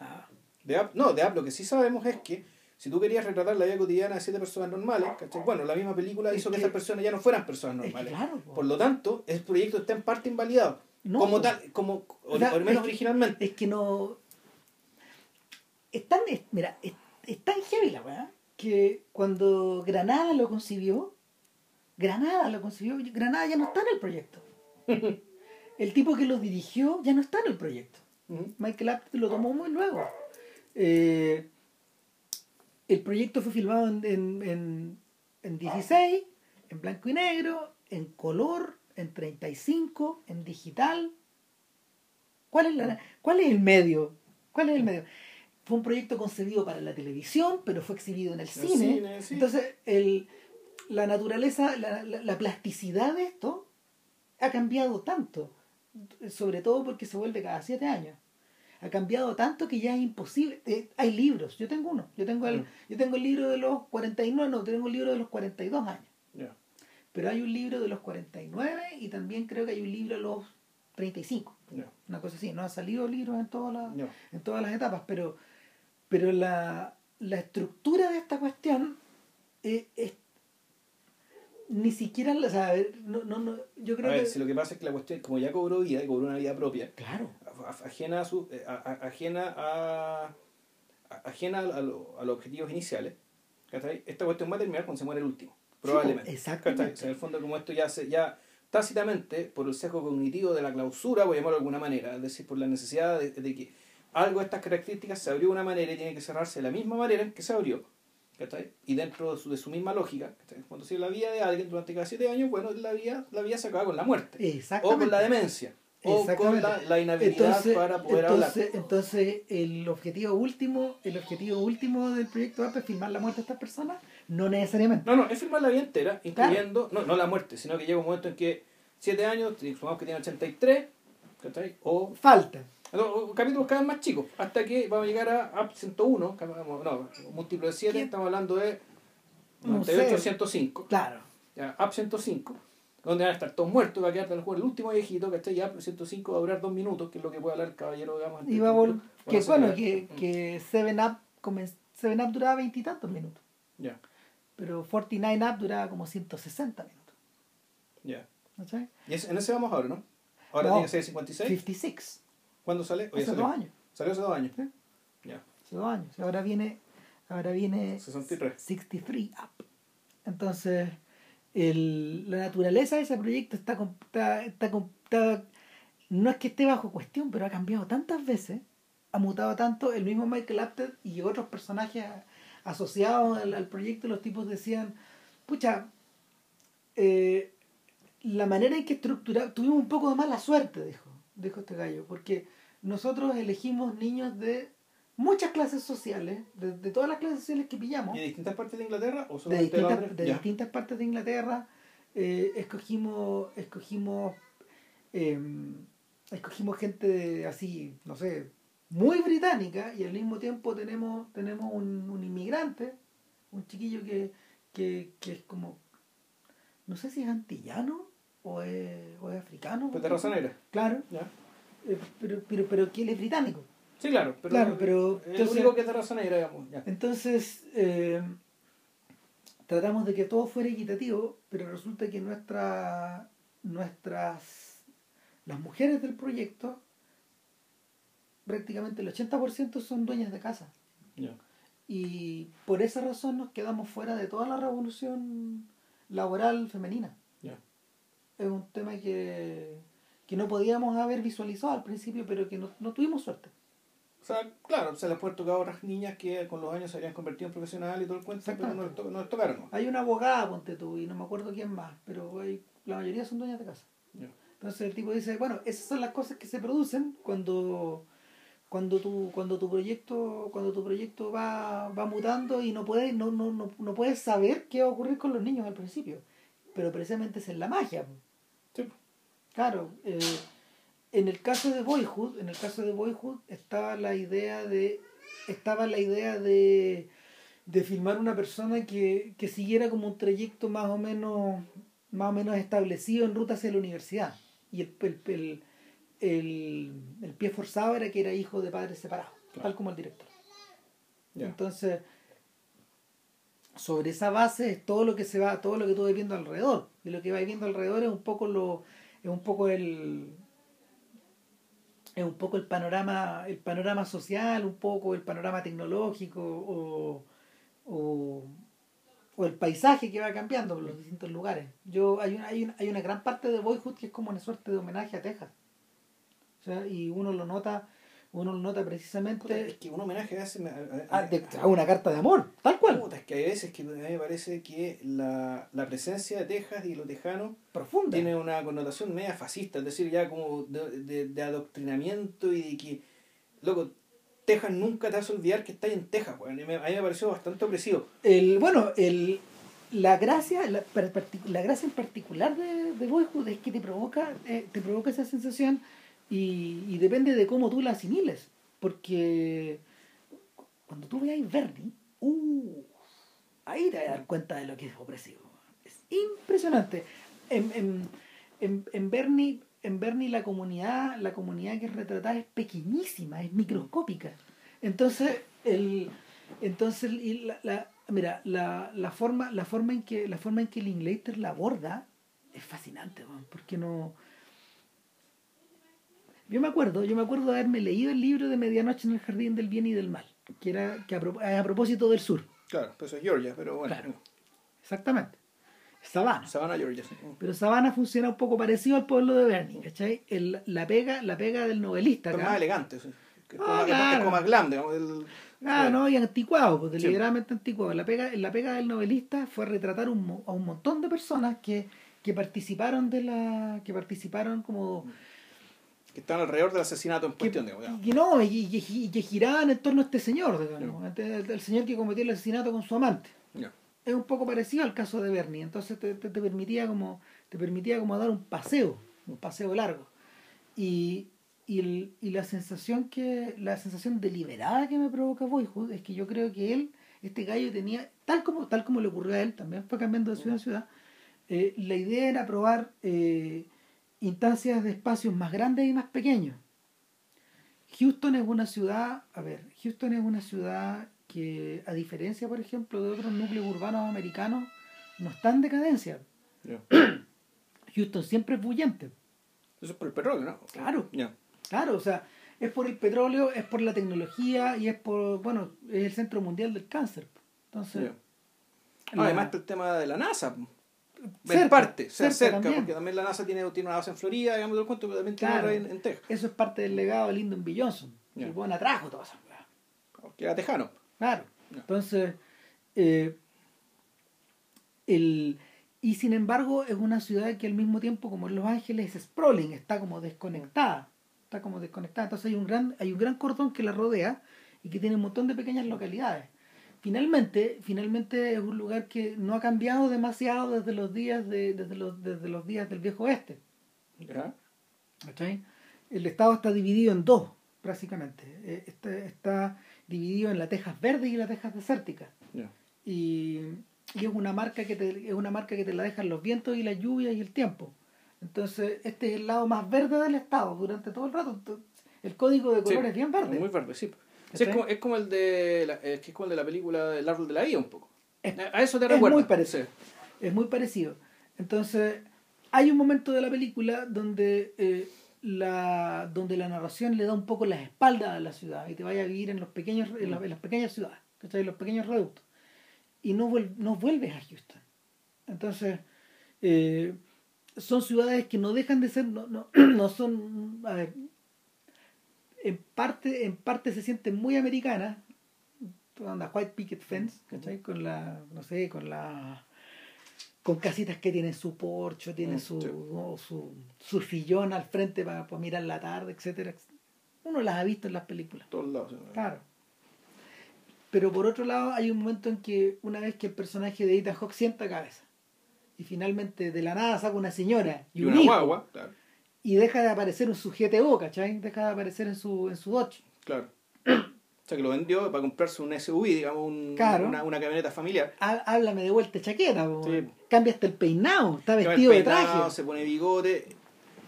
Ah. De App, no, de App lo que sí sabemos es que si tú querías retratar la vida cotidiana de siete personas normales, bueno, la misma película hizo que, esas personas ya no fueran personas normales. Por lo tanto, el proyecto está en parte invalidado. como tal, como o, menos originalmente. Es que no. Es tan, mira, es, tan heavy la weá que cuando Granada lo concibió, Granada lo concibió, Granada ya no está en el proyecto. el tipo que lo dirigió ya no está en el proyecto. Michael Apted lo tomó muy luego. Eh, el proyecto fue filmado en, en, en, 16, en blanco y negro, en color, en 35, en digital. ¿Cuál es, la, ¿Cuál es el medio? ¿Cuál es el medio? Fue un proyecto concebido para la televisión, pero fue exhibido en el, cine. Entonces, el, la naturaleza, la, la, plasticidad de esto ha cambiado tanto, sobre todo porque se vuelve cada siete años ha cambiado tanto que ya es imposible. Eh, hay libros, yo tengo uno, yo tengo el, mm. yo tengo el libro de los 49, no, tengo el libro de los 42 años. Pero hay un libro de los 49 y también creo que hay un libro de los 35. Una cosa así, no han salido libros en todas las, en todas las etapas, pero, pero la, la estructura de esta cuestión eh, es ni siquiera o sea, no, no, no, yo creo a ver, si lo que pasa es que la cuestión como ya cobró vida y cobró una vida propia claro. ajena a su eh, ajena a ajena a, lo, a los objetivos iniciales esta cuestión va a terminar cuando se muere el último probablemente exactamente. En el fondo como esto ya se ya tácitamente por el sesgo cognitivo de la clausura voy a llamarlo de alguna manera es decir por la necesidad de, de que algo de estas características se abrió de una manera y tiene que cerrarse de la misma manera en que se abrió y dentro de su, de su misma lógica, cuando sigue la vida de alguien durante cada siete años, bueno, la vida, la vida se acaba con la muerte. O con la demencia. O con la, inhabilidad para poder entonces, hablar. Entonces, el objetivo último, el objetivo último del proyecto es filmar la muerte de estas personas, no necesariamente. No, no, es filmar la vida entera, incluyendo, no, no la muerte, sino que llega un momento en que siete años, supongamos que tiene 83, O falta capítulos cada vez más chicos, hasta que vamos a llegar a, 101, no, múltiplo de 7, estamos hablando de No 98 sé. 105. Claro. Ya, Up 105. Donde van a estar todos muertos, va a quedar el juego el último viejito, ¿cachai? Ya 105 va a durar dos minutos, que es lo que puede hablar el caballero, digamos. Y va a vol- que Bueno, bueno, que, que 7-Up comen- 7-Up duraba veintitantos minutos. Ya, Pero 49-Up duraba como 160 minutos. ya. ¿Cachai? Y es- en ese vamos ahora, ¿no? Ahora No. tiene que ser 56. 56. ¿Cuándo sale? Oye, Hace salió. dos años. Salió hace dos años. Sí. Ya. Hace dos años. Ahora viene, ahora viene 63. 63 Up. Entonces, el- la naturaleza de ese proyecto está, está, está está- no es que esté bajo cuestión, pero ha cambiado tantas veces, ha mutado tanto, el mismo Michael Apted y otros personajes asociados al, al proyecto, los tipos decían, pucha, eh, la manera en que estructuramos, tuvimos un poco de mala suerte, dijo, dijo este gallo, porque nosotros elegimos niños de muchas clases sociales, de, de todas las clases sociales que pillamos ¿Y de distintas partes de Inglaterra o de distintas, de distintas partes de Inglaterra eh, escogimos escogimos eh, escogimos gente de, así no sé muy británica y al mismo tiempo tenemos tenemos un, un inmigrante un chiquillo que, que, que es como no sé si es antillano o es, o es africano Pues de raza negra. claro. Eh, pero, pero pero que él es británico Sí, claro. Pero, Claro, pero, El entonces- único que es de raza negra, digamos. Ya. Entonces, eh, tratamos de que todo fuera equitativo, pero resulta que nuestra, nuestras, las mujeres del proyecto, prácticamente el 80% son dueñas de casa. Y por esa razón nos quedamos fuera de toda la revolución laboral femenina. Es un tema que, que no podíamos haber visualizado al principio, pero que no, no tuvimos suerte. O sea, claro, se les puede tocar a otras niñas que con los años se habían convertido en profesionales y todo el cuento, pero no les, to- no les tocaron. ¿no? Hay una abogada, ponte tú, y no me acuerdo quién más, pero hay, la mayoría son dueñas de casa. Entonces el tipo dice, bueno, esas son las cosas que se producen cuando cuando tu cuando tu proyecto cuando tu proyecto va, va mutando y no puedes no, no, no, no puedes saber qué va a ocurrir con los niños al principio. Pero precisamente esa es la magia. Claro, eh, en el caso de Boyhood, en el caso de Boyhood estaba la idea de estaba la idea de de filmar una persona que, que siguiera como un trayecto más o menos más o menos establecido en ruta hacia la universidad. Y el, el, el, el, el pie forzado era que era hijo de padres separados Claro. tal como el director. Entonces sobre esa base es todo lo que se va todo lo que tú vas viendo alrededor. Y lo que vas viendo alrededor es un poco lo es un poco el es un poco el panorama el panorama social un poco el panorama tecnológico o, o, o el paisaje que va cambiando por los distintos lugares. Yo hay una, hay una, hay una gran parte de Boyhood que es como una suerte de homenaje a Texas. O sea, y uno lo nota uno lo nota Puta, precisamente es que un homenaje me- a- a- a, de- a una carta de amor tal cual Puta, es que hay veces que a mí me parece que la, la presencia de Texas y lo tejano profunda tiene una connotación media fascista, es decir, ya como de, de- de adoctrinamiento y de que, loco, Texas nunca te vas a olvidar que estás en Texas, me- A mí me pareció bastante opresivo. el bueno el la gracia la, la gracia en particular de, de Boyhood es que te provoca eh, te provoca esa sensación y, y depende de cómo tú la asimiles porque cuando tú veas Bernie uh, ahí te vas cuenta de lo que es opresivo. Es impresionante. En, en, en, en Bernie en Bernie la comunidad la comunidad que retratada es pequeñísima es microscópica. Entonces el entonces y la, la- mira la, la forma la forma en que la forma en que Linklater la aborda es fascinante weón, porque no yo me acuerdo yo me acuerdo de haberme leído el libro de Medianoche en el jardín del bien y del mal que era que a, pro- a propósito del sur Claro, pues es Georgia, pero bueno. Claro. exactamente Sabana Savannah, Georgia. sí. pero Sabana funciona un poco parecido al pueblo de Bernie ¿cachai? El- la pega la pega del novelista Pero acá, más elegante, sí. Que Es Ah, como, claro. es como más glam, digamos. el- Ah, no, y anticuado, pues Sí. deliberadamente anticuado. La pega, la pega del novelista fue retratar un, a un montón de personas que, que participaron de la. que participaron como. Que están alrededor del asesinato en cuestión, que no, y, que giraban en torno a este señor, digamos, ante- el, el señor que cometió el asesinato con su amante. Ya. Es un poco parecido al caso de Bernie, entonces te, te, te permitía como. te permitía como dar un paseo, un paseo largo. Y, y, el- y la sensación que. la sensación deliberada que me provoca Boyhood es que yo creo que él este gallo tenía, tal como, tal como le ocurrió a él, también fue cambiando de ciudad en ciudad, eh, la idea era probar eh, instancias de espacios más grandes y más pequeños. Houston es una ciudad, a ver, Houston es una ciudad que, a diferencia, por ejemplo, de otros núcleos urbanos americanos, no está en decadencia. Houston siempre es bullente. Eso es por el petróleo, ¿no? Claro. Claro, o sea, es por el petróleo, es por la tecnología y es por, bueno, es el centro mundial del cáncer. Entonces, la- Además está el tema de la NASA. Cerca, en parte, cerca cerca, también. porque también la NASA tiene, tiene una base en Florida, digamos, todo el cuento, pero también tiene Claro. otra en, en Texas. eso es parte del legado de Lyndon B. Johnson. Ya. El buen atrajo todas esas weas. Que era tejano. Claro. Entonces, eh, el, y sin embargo es una ciudad que al mismo tiempo como en Los Ángeles es sprawling, está como desconectada. Está como desconectada. Entonces hay un gran, hay un gran cordón que la rodea y que tiene un montón de pequeñas localidades. Finalmente, finalmente es un lugar que no ha cambiado demasiado desde los días de, desde los, desde los días del viejo oeste. El estado está dividido en dos, prácticamente. Eh, Está, está dividido en la Texas verde y la Texas desértica. Ya. Y, y es una marca que te, es una marca que te la dejan los vientos y las lluvias y el tiempo. Entonces, este es el lado más verde del estado durante todo el rato. El código de color Sí, es bien verde. Muy verde, sí. Es, como, es como el de la, es que es como el de la película El árbol de la vida un poco. Es- a eso te es recuerda. muy parecido. Sí. Es muy parecido. Entonces, hay un momento de la película donde, eh, la, donde la narración le da un poco las espaldas a la ciudad y te vaya a vivir en, los pequeños, en, la- en las pequeñas ciudades, ¿cachai? en los pequeños reductos. Y no, vuel- no vuelves a Houston. Entonces, eh, son ciudades que no dejan de ser, no, no, no son, a ver, en parte, en parte se sienten muy americanas, onda White Picket Fence, ¿cachai? Con la, no sé, con la con casitas que tienen su porcho, tienen Mm, su, sí. ¿no? su, su sillón al frente para, para mirar la tarde, etcétera. Uno las ha visto en las películas. Todos lados. sí. Claro. Pero por otro lado, hay un momento en que una vez que el personaje de Ethan Hawke sienta cabeza y finalmente de la nada saca una señora y, Y un una hijo, guagua, claro. Y deja de aparecer en su GTO, ¿cachai? Deja de aparecer en su, en su Dodge. claro. O sea que lo vendió para comprarse un SUV, digamos, un- Claro. una, una camioneta familiar. Há- Háblame de vuelta chaqueta, Sí. cambia hasta el peinado, está el vestido de traje. Se pone bigote.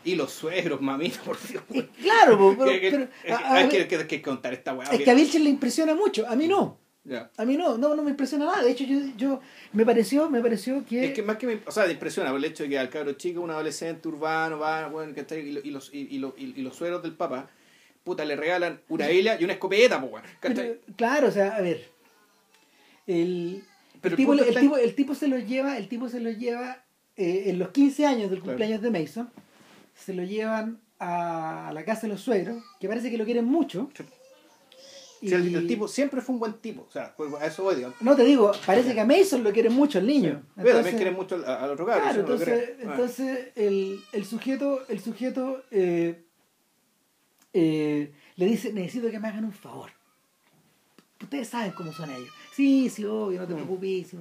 Y los suegros, mamita, por Dios. Y claro, po, pero, hay que contar esta weá. es que a Vilchen le impresiona mucho, a mí no. Ya. A mí no, no, no me impresiona nada. De hecho, yo, yo me pareció, me pareció que, Es que más que me, o sea, te impresiona por el hecho de que al cabro chico, un adolescente urbano, va, bueno, que está, y, lo- y los, y, y, lo- y- los sueros del papá, puta, le regalan una Biblia y una escopeta, pues, claro, o sea, a ver, el, Pero el, tipo, el, está tipo, el tipo se lo lleva, el tipo se lo lleva eh, en los 15 años del Claro. cumpleaños de Mason, se lo llevan a, la casa de los suegros, que parece que lo quieren mucho. Y- Si el, el tipo siempre fue un buen tipo, o sea, a eso voy, digamos. No te digo, parece que a Mason lo quieren mucho el niño. Pero también Entonces- quieren mucho al, al otro cabro. Claro, no entonces, creo. Ah. entonces el, el sujeto, el sujeto eh, eh, le dice, necesito que me hagan un favor. Ustedes saben cómo son ellos. Sí, sí, obvio, no te Mm. preocupes. sí.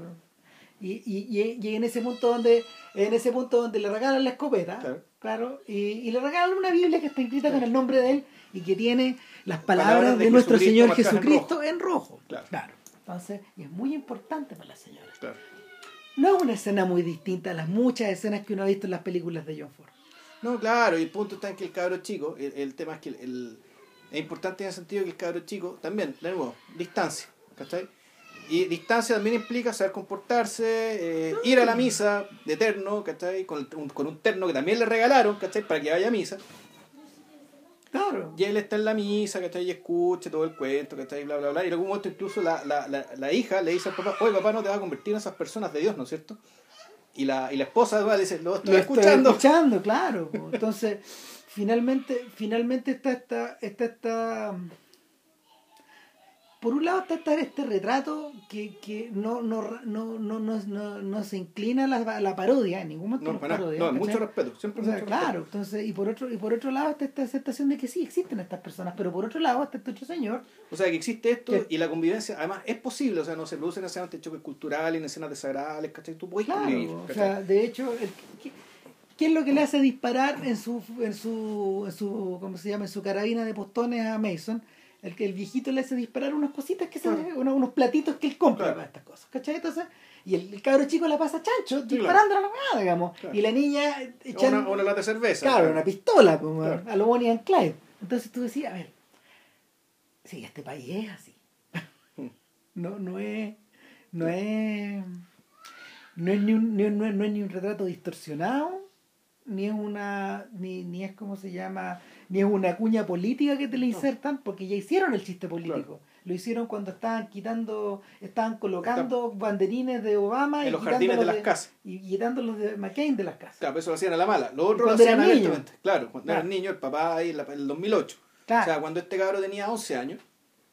Y, y, y, en ese punto donde, en ese punto donde le regalan la escopeta, Claro. claro, y, y le regalan una Biblia que está escrita con el nombre de él y que tiene las palabras, Palabras de de, nuestro Jesucristo Señor marcadas en Jesucristo en rojo. Claro. Entonces, y es muy importante para la señora. Claro. No es una escena muy distinta a las muchas escenas que uno ha visto en las películas de John Ford. No, claro, y el punto está en que el cabro chico, el, el tema es que el, el- es importante en el sentido que el cabro chico, también, de nuevo, distancia, ¿cachai? Y distancia también implica saber comportarse, eh, ir a la misa de terno, ¿cachai? Con, un, con un terno que también le regalaron, ¿cachai? Para que vaya a misa. Claro. Y él está en la misa, ¿cachai? Y escucha todo el cuento, ¿cachai? Bla, bla, bla. Y en algún momento incluso la, la, la, la hija le dice al papá, oye, papá, no te va a convertir en esas personas de Dios, ¿no es cierto? Y la, y la esposa además le dice, lo estoy Lo escuchando. Estoy escuchando, claro. Entonces, finalmente, finalmente está esta, está esta. Por un lado está esta- este retrato que, que no, no, no, no, no, no, no se inclina a la, la parodia, en ningún momento No, para parodia, No, mucho respeto, siempre O sea, mucho claro, entonces, y por otro, y por otro lado está esta aceptación de que sí existen estas personas, pero por otro lado está este otro señor O sea, que existe esto Que- y la convivencia, además, es posible, o sea, no se producen necesariamente choques culturales, ni escenas desagradables, ¿cachai? Tú puedes convivir, Claro, o ¿cachai? sea, de hecho, el- ¿qué, qué es lo que le hace disparar en su, en su, en su, ¿cómo se llama? En su carabina de postones a Mason? El que el viejito le hace disparar unas cositas que se, unos, unos platitos que él compra Claro. para estas cosas, ¿cachai? Entonces, y el, el cabro chico la pasa chancho, Sí, disparando a la weá, digamos. Y la niña echando, una, una lata de cerveza. claro, una pistola, Claro. a lo Bonnie and Clyde. Entonces tú decías, a ver, sí, este país es así. Mm. no, no es, no es, no es ni un, ni un- no es, no es ni un retrato distorsionado, ni es una, ni, ni es como se llama, ni es una cuña política que te le insertan, porque ya hicieron el chiste político. Lo hicieron cuando estaban quitando, estaban colocando banderines de Obama En y los jardines de las casas. y quitándolos de McCain de las casas. Claro, eso lo hacían a la mala. Lo otro lo hacían abiertamente. Claro, cuando Claro. eran niños, el papá ahí en el 2008. Claro. O sea, cuando este cabro tenía 11 años,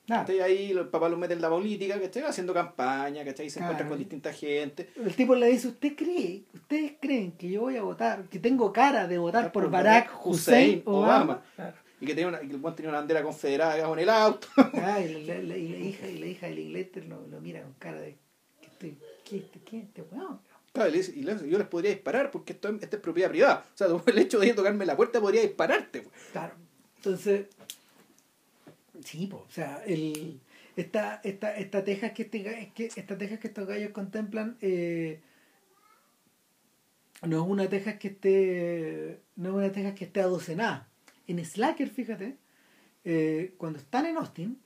¿cachai? ahí el papá lo mete en la política, ¿cachai? Haciendo campaña, ¿cachai? Se encuentra Claro. con distinta gente. El tipo le dice, ¿usted cree, ustedes creen que yo voy a votar, que tengo cara de votar por, Por Barack Barack Hussein Hussein Obama? Obama. Claro. Y que, tenía una, y que el buen tenía una bandera confederada digamos, en el auto. Ah, y, la, la- y la hija, y la hija de Linklater lo, lo mira con cara de, ¿qué estoy, qué, este, qué, este weón? Claro, y le dice, y le dice, yo les podría disparar porque esto, es- esto es propiedad privada. O sea, el hecho de tocarme la puerta podría dispararte. pues. Claro. Entonces, sí, po, o sea, el, esta, esta, esta teja que, este, que, esta teja que estos gallos contemplan eh, no es una teja que esté, no es una teja que esté adocenada. En Slacker, fíjate, eh, cuando están en Austin,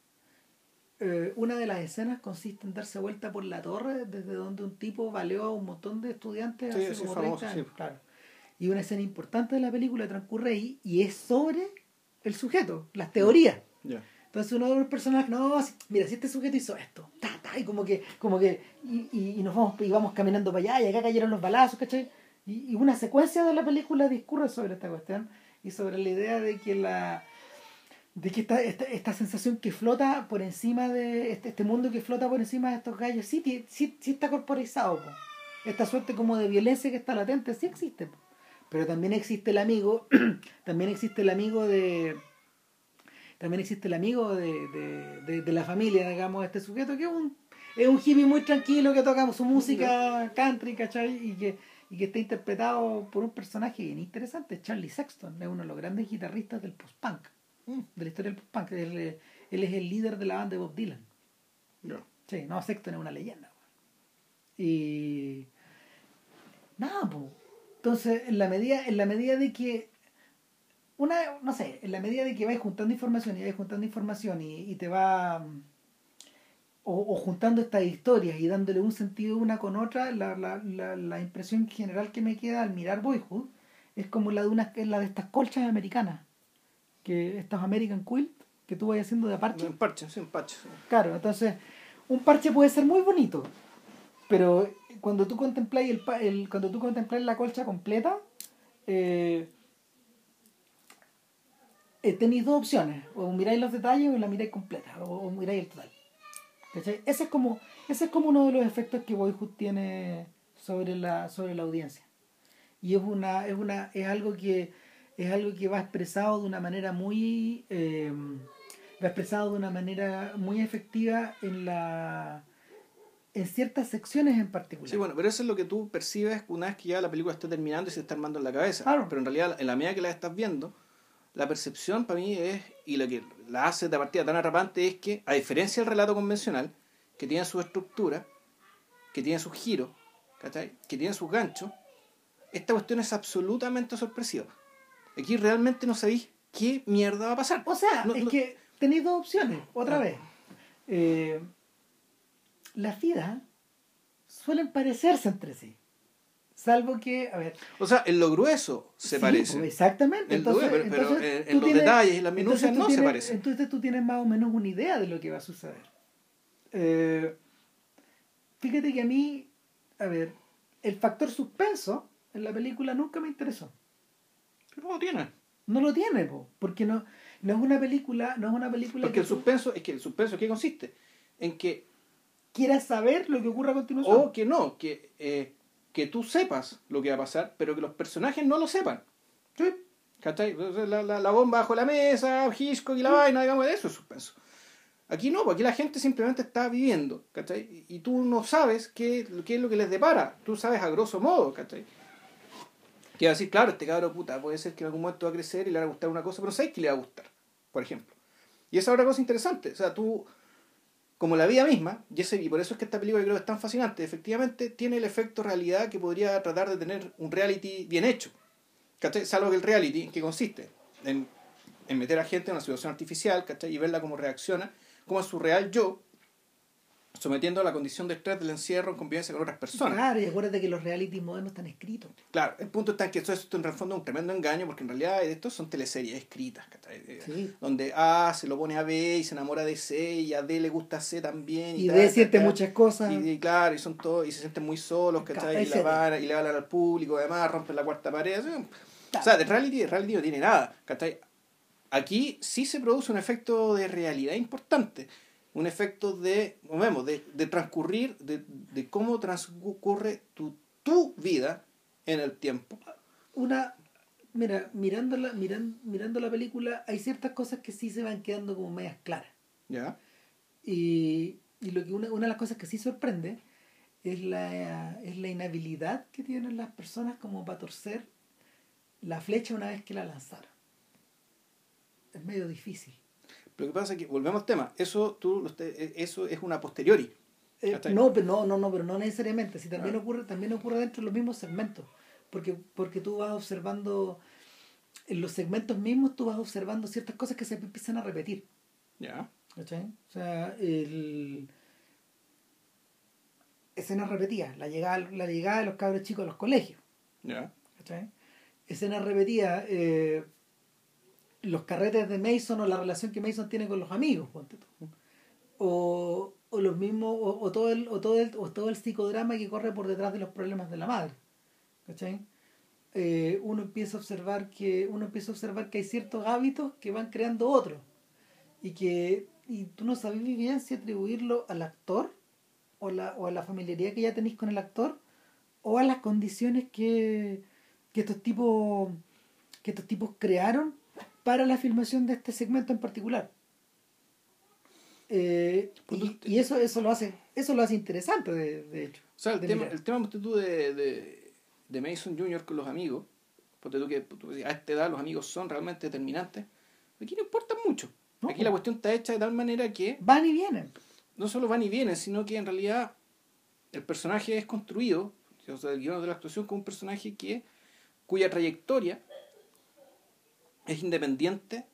eh, una de las escenas consiste en darse vuelta por la torre desde donde un tipo baleó a un montón de estudiantes Sí, hace ese como es famoso, 30 sí. años. Claro. Y una escena importante de la película transcurre ahí y es sobre el sujeto, las teorías. Entonces uno de los personajes, no, mira, si este sujeto hizo esto, ta, ta, y como que, como que, y, y, nos vamos, y vamos caminando para allá, y acá cayeron los balazos, ¿cachai? Y, y una secuencia de la película discurre sobre esta cuestión y sobre la idea de que la de que esta, esta, esta sensación que flota por encima de este, este mundo que flota por encima de estos gallos sí, sí, sí está corporizado po. esta suerte como de violencia que está latente sí existe po. pero también existe el amigo también existe el amigo de también existe el amigo de, de, de, de la familia digamos este sujeto que es un es un hippie muy tranquilo que toca su música country ¿cachai? y que y que está interpretado por un personaje bien interesante Charlie Sexton es uno de los grandes guitarristas del post-punk Mm. de la historia del post-punk. Él, eh, él es el líder de la banda de Bob Dylan. Ya. Sí, no, Sexton es una leyenda. Y. Nada, pues. Entonces, en la medida, en la medida de que. Una, no sé, en la medida de que vais juntando información y vais juntando información y, y te va. mm, O, o juntando estas historias y dándole un sentido una con otra, la, la, la, la impresión general que me queda al mirar Boyhood es como la de, una, la de estas colchas americanas. Que estas American Quilt que tú vas haciendo de aparte. Un parche, sí, un parche. sí. Claro, entonces un parche puede ser muy bonito, pero cuando tú contemplas el, pa- el cuando tú contemplas la colcha completa, eh, eh, tenéis dos opciones, o miráis los detalles o la miráis completa, o, o miráis el total. ¿Cachai? Ese es como ese es como uno de los efectos que Boyhood tiene sobre la sobre la audiencia. Y es una es una es algo que es algo que va expresado de una manera muy eh, va expresado de una manera muy efectiva en la en ciertas secciones en particular. Sí, bueno, pero eso es lo que tú percibes una vez que ya la película está terminando y se está armando en la cabeza. Claro. Pero en realidad, en la medida que la estás viendo, la percepción para mí es, y lo que la hace de partida tan atrapante es que, a diferencia del relato convencional, que tiene su estructura, que tiene sus giros, ¿cachai? que tiene sus ganchos, esta cuestión es absolutamente sorpresiva. Aquí realmente no sabéis qué mierda va a pasar. O sea, No, es no- que tenéis dos opciones, otra Ah. vez. Eh, las vidas suelen parecerse entre sí. Salvo que, a ver, O sea, en lo grueso se Sí, parece. exactamente. Entonces, due- pero- pero entonces en- en los detalles y las minucias no se parecen. Entonces tú tienes más o menos una idea de lo que va a suceder. Eh, fíjate que a mí, a ver, el factor suspenso en la película nunca me interesó. Pero no tiene. No lo tiene, po, porque no, no es una película, no es una película Porque que el suspenso, es que el suspenso ¿en qué consiste? En que, quieras saber lo que ocurre a continuación. o que no, que, eh, que tú sepas lo que va a pasar, pero que los personajes no lo sepan. Sí. ¿Cachai? La, la, la bomba bajo la mesa, Hitchcock y la vaina, digamos, eso es suspenso. Aquí no, porque aquí la gente simplemente está viviendo, ¿cachai? Y y tú no sabes qué, qué es lo que les depara. Tú sabes a grosso modo, ¿cachai? Que va a decir, claro, este cabro puta puede ser que en algún momento va a crecer y le va a gustar una cosa, pero no sabes que le va a gustar, por ejemplo. Y esa es otra cosa interesante. O sea, tú, como la vida misma, y, ese, y por eso es que esta película creo que es tan fascinante, efectivamente tiene el efecto realidad que podría tratar de tener un reality bien hecho. ¿Cachai? Salvo que el reality, ¿en qué consiste? En, en meter a gente en una situación artificial, ¿cachai? Y verla cómo reacciona, como es su real yo, sometiendo a la condición de estrés del encierro en convivencia con otras personas. Claro, y acuérdate que los reality modernos están escritos. Claro, el punto está en que esto, esto en el fondo es un tremendo engaño, porque en realidad estos son teleseries escritas. Eh, Sí. donde A se lo pone a B y se enamora de C, y a D le gusta C también. Y tal, de siente muchas cosas. Y, y claro, y son todos, y se sienten muy solos, ¿cachai? Y, la van, y le hablan al público, además, rompen la cuarta pared. O sea, de reality, de reality no tiene nada, ¿cachai? Aquí sí se produce un efecto de realidad importante, un efecto de, vemos, de, de transcurrir, de, de cómo transcurre tu, tu vida en el tiempo. Una, mira, mirando la, miran- mirando la película, hay ciertas cosas que sí se van quedando como medias claras. ¿Ya? Y, y lo que una, una de las cosas que sí sorprende es la, es la inhabilidad que tienen las personas como para torcer la flecha una vez que la lanzaron. Es medio difícil. Lo que pasa es que, volvemos al tema, eso, tú, esté- eso es una posteriori. Eh, no, pero no, no, no, pero no necesariamente. Si también Ah. ocurre, también ocurre dentro de los mismos segmentos. Porque, porque tú vas observando, en los segmentos mismos tú vas observando ciertas cosas que se empiezan a repetir. ¿Ya? ¿Cachai? O sea, el... escenas repetidas, la llegada, la llegada de los cabros chicos a los colegios. ¿Ya? ¿cachai? Escenas repetidas, eh, los carretes de Mason o la relación que Mason tiene con los amigos. O, o los mismos, o, o todo el, o todo el, o todo el psicodrama que corre por detrás de los problemas de la madre. ¿Cachai? Eh, uno empieza a observar que, uno empieza a observar que hay ciertos hábitos que van creando otros. Y que y tú no sabes bien si atribuirlo al actor o, la, o a la familiaridad que ya tenéis con el actor o a las condiciones que, que estos tipos que estos tipos crearon para la filmación de este segmento en particular Eh, y, y eso eso lo hace eso lo hace interesante de, de hecho O sea, el tema, mirar. el tema tú, de, de, de Mason Jr. con los amigos, porque tú que tú a esta edad los amigos son realmente determinantes, aquí no importa mucho. No, aquí pues. la cuestión está hecha de tal manera que van y vienen no solo van y vienen, sino que en realidad el personaje es construido, o sea, el guion de la actuación como un personaje que cuya trayectoria es independiente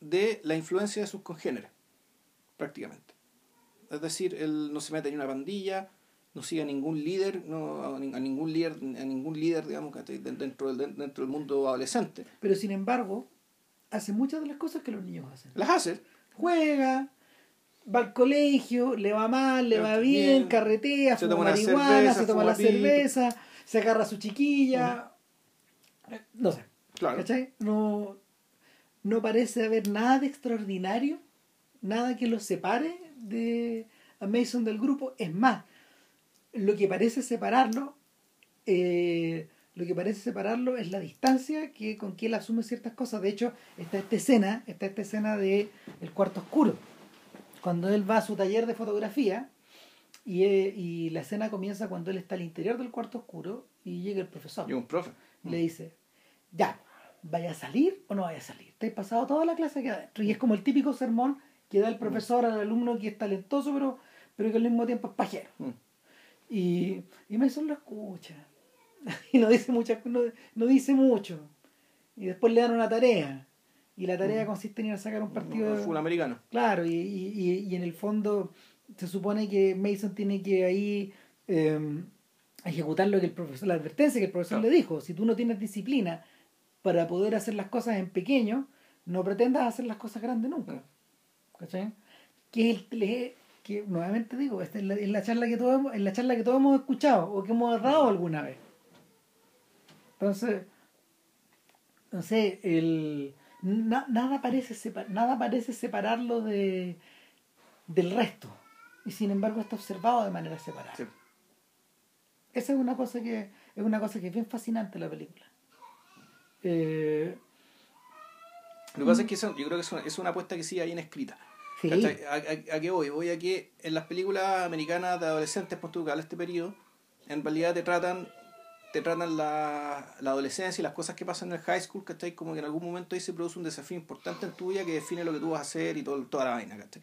de la influencia de sus congéneres, prácticamente. Es decir, él no se mete en una pandilla, no sigue a ningún líder, no, a, nin- a ningún líder, a ningún líder, digamos, dentro del, dentro del mundo adolescente. pero sin embargo hace muchas de las cosas que los niños hacen Las hace, juega va al colegio le va mal le va Bien. bien carretea Se fuma toma marihuana cerveza, se toma la cerveza se agarra a su chiquilla no sé claro. ¿Cachai? No, no parece haber nada de extraordinario, nada que los separe de a Mason del grupo. Es más, lo que parece separarlo, eh, lo que parece separarlo es la distancia que con que él asume ciertas cosas. De hecho, está esta escena, está esta escena de el cuarto oscuro. Cuando él va a su taller de fotografía y, eh, y la escena comienza cuando él está al interior del cuarto oscuro y llega el profesor Y un profe. y le dice, ya, ¿vaya a salir o no vaya a salir? Te has pasado toda la clase aquí adentro. Y es como el típico sermón que da el profesor al alumno que es talentoso, pero, pero que al mismo tiempo es pajero. Mm. Y, y Mason lo escucha. Y no dice, mucha, no, no dice mucho. Y después le dan una tarea. Y la tarea consiste en ir a sacar un partido de... Full americano. Claro, y, y, y- y en el fondo se supone que Mason tiene que ahí eh, ejecutar lo que el profesor, la advertencia que el profesor Claro. le dijo. Si tú no tienes disciplina para poder hacer las cosas en pequeño, no pretendas hacer las cosas grandes nunca. ¿Cachai? Que es el- que nuevamente digo, esta es la, es la charla que todos hemos, es la charla que todos hemos escuchado o que hemos dado alguna vez. Entonces, no sé, el na- nada parece sepa- nada parece separarlo de del resto y sin embargo está observado de manera separada. Sí. Esa es una cosa que es una cosa que es bien fascinante la película. Eh, Lo que pasa es que eso- yo creo que es una, es una apuesta que sigue ahí en escrita. sí. ¿A, a, a qué voy? Voy a que en las películas americanas de adolescentes, de este periodo, en realidad te tratan te tratan la, la adolescencia y las cosas que pasan en el high school, ¿cachai? Como que en algún momento ahí se produce un desafío importante en tu vida que define lo que tú vas a hacer y todo, toda la vaina, ¿cachai?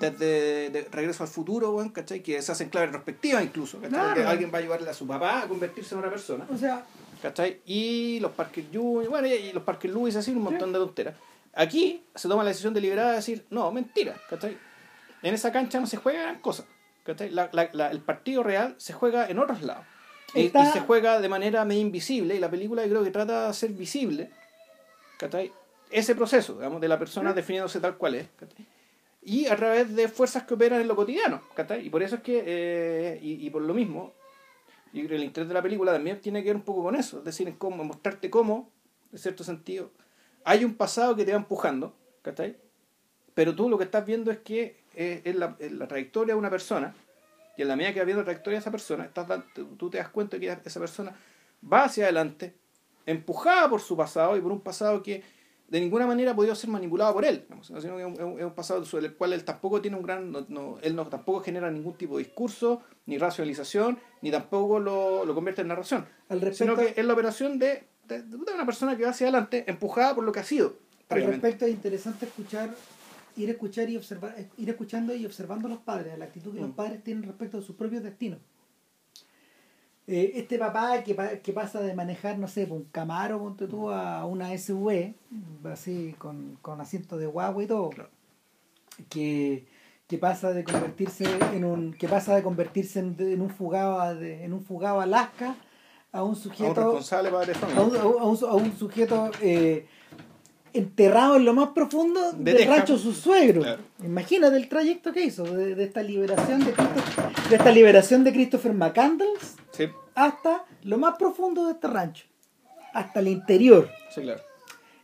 Desde de Regreso al Futuro, bueno, ¿cachai? Que se hacen clave retrospectiva incluso, ¿cachai? Claro. Que alguien va a ayudarle a su papá a convertirse en una persona. O sea, ¿cachai? Y los Parker Junior, bueno, y los Parker Lewis, así, un montón de tonteras. Aquí se toma la decisión deliberada de decir, no, mentira, ¿cachai? En esa cancha no se juega gran cosa, ¿cachai? La, la, la- el partido real se juega en otros lados. Y, Está- y se juega de manera medio invisible, y la película creo que trata de hacer visible, ¿cachai? Ese proceso, digamos, de la persona definiéndose tal cual es, ¿cachai? Y a través de fuerzas que operan en lo cotidiano, ¿cachai? Y por eso es que, eh, y, y por lo mismo, que el interés de la película también tiene que ver un poco con eso, es decir, en cómo, mostrarte cómo, en cierto sentido, hay un pasado que te va empujando, ¿cachai? Pero tú lo que estás viendo es que eh, es, la, es la trayectoria de una persona, y en la medida que vas viendo la trayectoria de esa persona, estás tú te das cuenta que esa persona va hacia adelante, empujada por su pasado y por un pasado que de ninguna manera ha podido ser manipulado por él, digamos, sino que es un, es pasado sobre el cual él tampoco tiene un gran, no, no- él no, tampoco genera ningún tipo de discurso, ni racionalización, ni tampoco lo, lo convierte en narración, al respecto, sino que es la operación de, de, de una persona que va hacia adelante, empujada por lo que ha sido. al respecto es interesante escuchar, ir a escuchar y observar, ir escuchando y observando a los padres, la actitud que los Mm. padres tienen respecto a sus propios destinos. Eh, este papá que, que pasa de manejar, no sé, un Camaro, ponte tú, a una SUV, así con, con asiento de guagua y todo, Claro. que, que pasa de convertirse en un que pasa de convertirse en, en un fugado de- en un fugado Alaska a un A un sujeto responsable padre a un- a un- a un sujeto eh, enterrado en lo más profundo De del Texas. rancho su suegro. Claro. Imagínate el trayecto que hizo de, de esta liberación de Christopher, de esta liberación de Christopher McCandles Sí, hasta lo más profundo de este rancho, hasta el interior. sí, claro.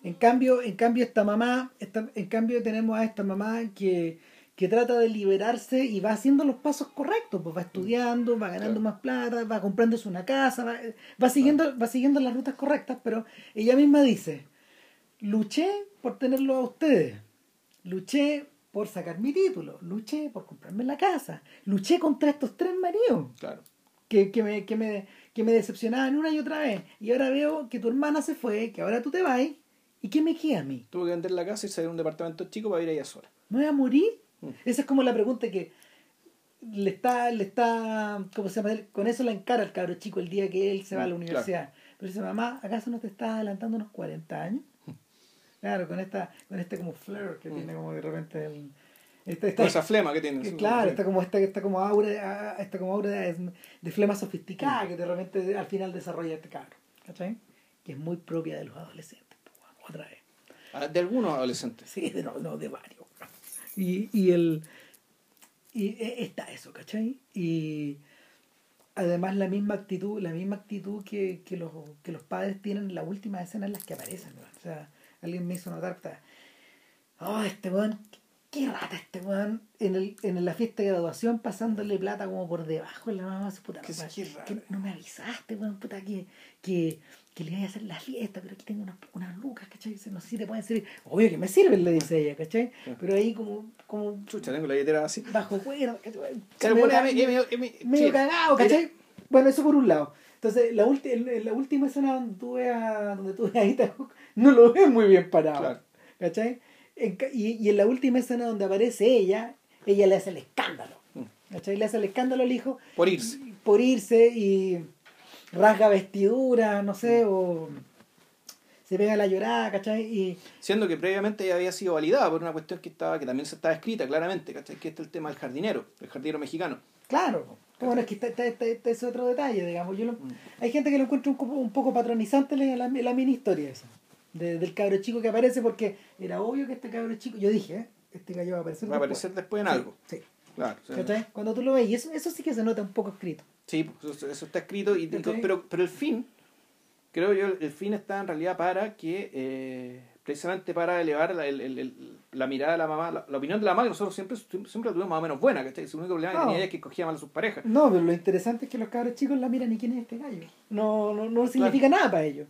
En cambio, en cambio esta mamá, esta- en cambio tenemos a esta mamá que, que trata de liberarse y va haciendo los pasos correctos, pues va estudiando, va ganando Claro. más plata, va comprándose una casa, va, va siguiendo, va siguiendo las rutas correctas, pero ella misma dice, luché por tenerlo a ustedes, luché por sacar mi título, luché por comprarme la casa, luché contra estos tres maridos claro. que, que, me, que, me, que me decepcionaban una y otra vez. Y ahora veo que tu hermana se fue, que ahora tú te vas. ¿Y qué me queda a mí? Tuvo que vender la casa y salir a un departamento chico para ir ella sola. ¿Me voy a morir? Mm. Esa es como la pregunta que le está, le está, ¿cómo se llama? Con eso la encara al cabro chico el día que él se va a la Mm, universidad. Pero dice, mamá, ¿acaso no te estás adelantando unos 40 años? Claro, con esta, con este como flare que Mm. tiene como de repente el... Esta, esta- Con esa flema que tiene. que claro, está como esta, esta como aura, esta como aura de, de flema sofisticada que de repente al final desarrolla este cabro, ¿cachai? Que es muy propia de los adolescentes, otra vez. Ah, De algunos adolescentes. Sí, de, no, no, de varios. Y, y el y e- está eso, ¿cachai? Y además la misma actitud, la misma actitud que, que los, que los padres tienen en las últimas escenas en las que aparecen, ¿no? O sea, alguien me hizo notar, oh, este weón, qué rata este weón, en, el, en la fiesta de graduación pasándole plata como por debajo en la mamá, puta, sí, qué raro. que no me avisaste, weón, puta, que, que, que le iba a hacer la fiesta, pero aquí tengo unas, unas lucas, ¿cachai? Dice, No sé si te pueden servir. Obvio que me sirven, le dice ella, ¿cachai? Pero ahí como, como Chucha, tengo la billetera así. bajo cuerda, ¿cachai? Medio, medio- medio- medio sí. cagado, ¿cachai? Bueno, eso por un lado. Entonces, la, ulti- en- la última escena donde tú veas, donde tú veas a Ethan Hawke, no lo ves muy bien parado. Claro. ¿Cachai? En y, y en la última escena donde aparece ella, ella le hace el escándalo. Mm. ¿Cachai? Le hace el escándalo al hijo Por irse. por irse y rasga vestidura, no sé, o se pega la llorada, ¿cachai? Y Siendo que previamente ya había sido validada por una cuestión que estaba que también se estaba escrita claramente, ¿cachai? Que este es el tema del jardinero, el jardinero mexicano. claro, bueno, es que está- está ese otro detalle, digamos. Yo lo- hay gente que lo encuentra un, poco- un poco patronizante la, la, mini historia esa, de- del cabro chico que aparece porque era obvio que este cabro chico, yo dije, ¿eh? este gallo va a aparecer Va a aparecer después en Sí, algo. Sí, Claro. o sea, ¿cachai? Cuando tú lo ves, y eso, eso sí que se nota un poco escrito. Sí, eso, eso está escrito, y, pero, pero el fin, creo yo, el fin está en realidad para que, eh, precisamente para elevar la, el- el- el- la mirada de la mamá, la, la opinión de la mamá, que nosotros siempre, siempre la tuvimos más o menos buena, ¿cachai? Su único problema que No. tenía ella es que escogía mal a sus parejas. No, pero lo interesante es que los cabros chicos la miran y quién es este gallo. No, no, no significa nada para ellos.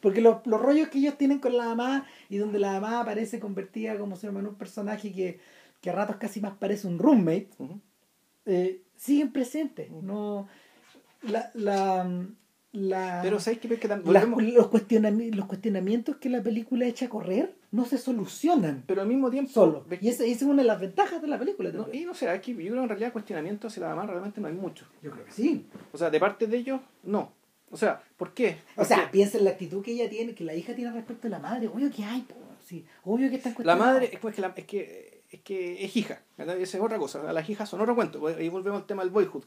Porque los, los rollos que ellos tienen con la mamá y donde la mamá aparece convertida como se llama en un personaje que, que a ratos casi más parece un roommate, eh, siguen presentes. No, la, la, la, Pero ¿sabes qué? Que tam- las- volvemos- los, cuestionami- los cuestionamientos que la película echa a correr no se solucionan pero al mismo tiempo... solo. Y esa, esa es una de las ventajas de la película. No, también. y no sé, aquí yo creo que en realidad cuestionamiento hacia la mamá realmente no hay mucho. Yo creo que sí. O sea, de parte de ellos, no. O sea, ¿por qué? O sea, piensa en la actitud que ella tiene, que la hija tiene respecto a la madre. Obvio que hay, po, sí. Obvio que está la madre es, pues, que la- es que es que es hija, ¿verdad? esa es otra cosa. Las hijas son otro cuento. pues, Ahí volvemos al tema del boyhood.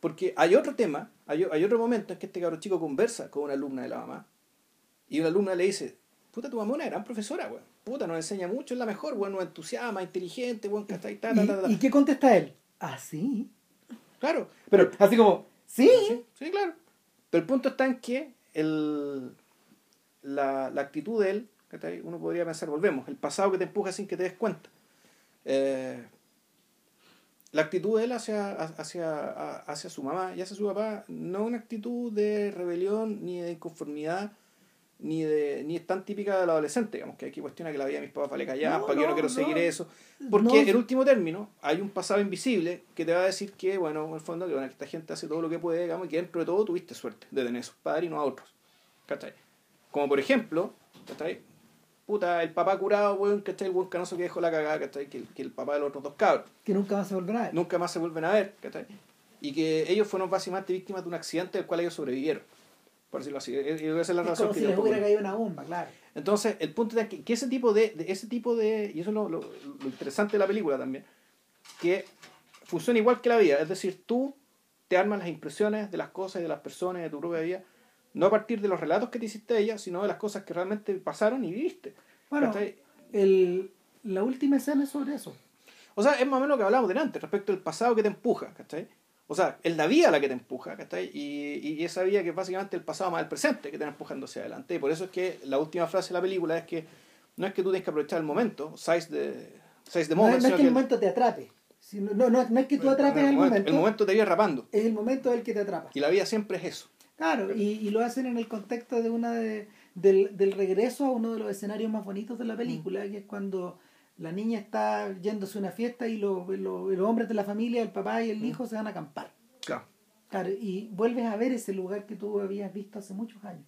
Porque hay otro tema, hay, otro momento en que este cabro chico conversa con una alumna de la mamá y una alumna le dice, puta, tu mamá es una gran profesora, weón. Puta, nos enseña mucho, es la mejor, weón, nos entusiasma, inteligente, weón, ¿cachai? Ta, ta, ta, ta. ¿Y, ¿Y qué contesta él? Ah, sí. Claro, Pero así como, sí. Sí, sí, claro. Pero el punto está en que el, la, la actitud de él, uno podría pensar, volvemos, el pasado que te empuja sin que te des cuenta. Eh, la actitud de él hacia, hacia, hacia su mamá y hacia su papá no es una actitud de rebelión ni de inconformidad ni de ni es tan típica del adolescente digamos que aquí cuestiona que la vida de mis papás vale callar No, para que yo no no, quiero no. seguir eso porque No, en último término hay un pasado invisible que te va a decir que bueno en el fondo que bueno, que esta gente hace todo lo que puede digamos y que dentro de todo tuviste suerte de tener a sus padres y no a otros ¿cachai? como por ejemplo ¿cachai? Puta el papá curado weón ¿cachai? el buen canoso que dejó la cagada ¿cachai? Que, el- que el papá de los otros dos cabros Que nunca más se volverá a ver. nunca más se vuelven a ver, ¿cachai? Y que ellos fueron básicamente víctimas de un accidente del cual ellos sobrevivieron, por decirlo así. E- e- Esa es la es razón como que si les hubiera caído una bomba, claro. Entonces, el punto es que, que ese tipo de, de- ese tipo de, y eso es lo, lo- lo interesante de la película también, que funciona igual que la vida, es decir, tú te armas las impresiones de las cosas y de las personas de tu propia vida, no a partir de los relatos que te hiciste de ella, sino de las cosas que realmente pasaron y viviste. Bueno, el, la última escena es sobre eso. O sea, es más o menos lo que hablábamos delante, respecto al pasado que te empuja, ¿cachai? O sea, es la vida la que te empuja, ¿cachai? Y, y esa vida que es básicamente el pasado más el presente que te va empujando hacia adelante. Y por eso es que la última frase de la película es que no es que tú tienes que aprovechar el momento, size the, size the No, moment, es- no es que el momento te atrape. sino- no, no, no es que tú atrapes el el momento, momento, el momento te viene rapando. es el momento el que te atrapa. Y la vida siempre es eso. Claro, y, y lo hacen en el contexto de una de, del, del regreso a uno de los escenarios más bonitos de la película, que es cuando la niña está yéndose a una fiesta y los, los, los hombres de la familia, el papá y el hijo, se van a acampar. Claro. Claro, y vuelves a ver ese lugar que tú habías visto hace muchos años.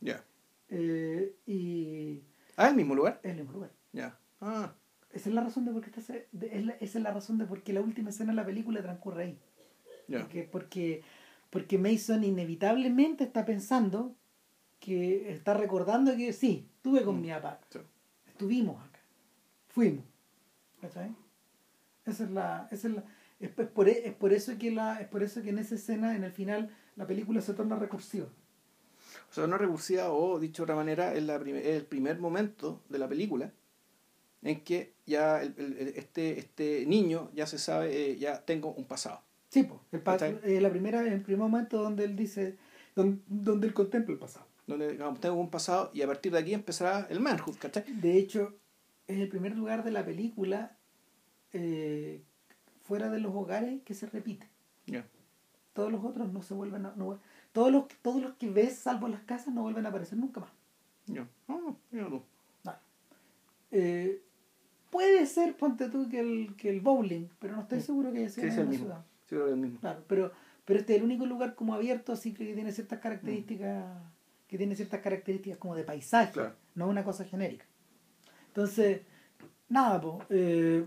Ya. Eh, y Ah, el mismo lugar. el mismo lugar. Ya. Ah, Esa es la razón de por qué de- es la- esa es la razón de por qué la última escena de la película transcurre ahí. ya. Porque, porque, porque Mason inevitablemente está pensando que está recordando que sí, estuve con Mm. mi papá, Sí. estuvimos acá, fuimos. ¿Cachai? Esa es la, esa es la, es, es por, e- es por eso que la, es por eso que en esa escena, en el final, la película se torna recursiva. O sea, una recursiva, o dicho de otra manera, es, la es el primer momento de la película en que ya el- el- este, este niño ya se sabe, eh, ya tengo un pasado. Sí, pues, el pa- ¿Cachai? eh, la primera, el primer momento donde él dice, donde, donde él contempla el pasado. Donde digamos, tengo un pasado y a partir de aquí empezará el manhood, ¿cachai? De hecho, es el primer lugar de la película eh, fuera de los hogares que se repite. Todos los otros no se vuelven a... no- todos, los, todos los que ves, salvo las casas, no vuelven a aparecer nunca más. Ya. Ah, mira tú. Nada. Eh, puede ser, ponte tú, que el, que el bowling, pero no estoy seguro que haya sido Sí, en es la el mismo. ciudad. Sí, es el mismo. Claro, pero, pero este es el único lugar como abierto, así que tiene ciertas características, que tiene ciertas características como de paisaje, Claro. no una cosa genérica. Entonces, nada, po, eh,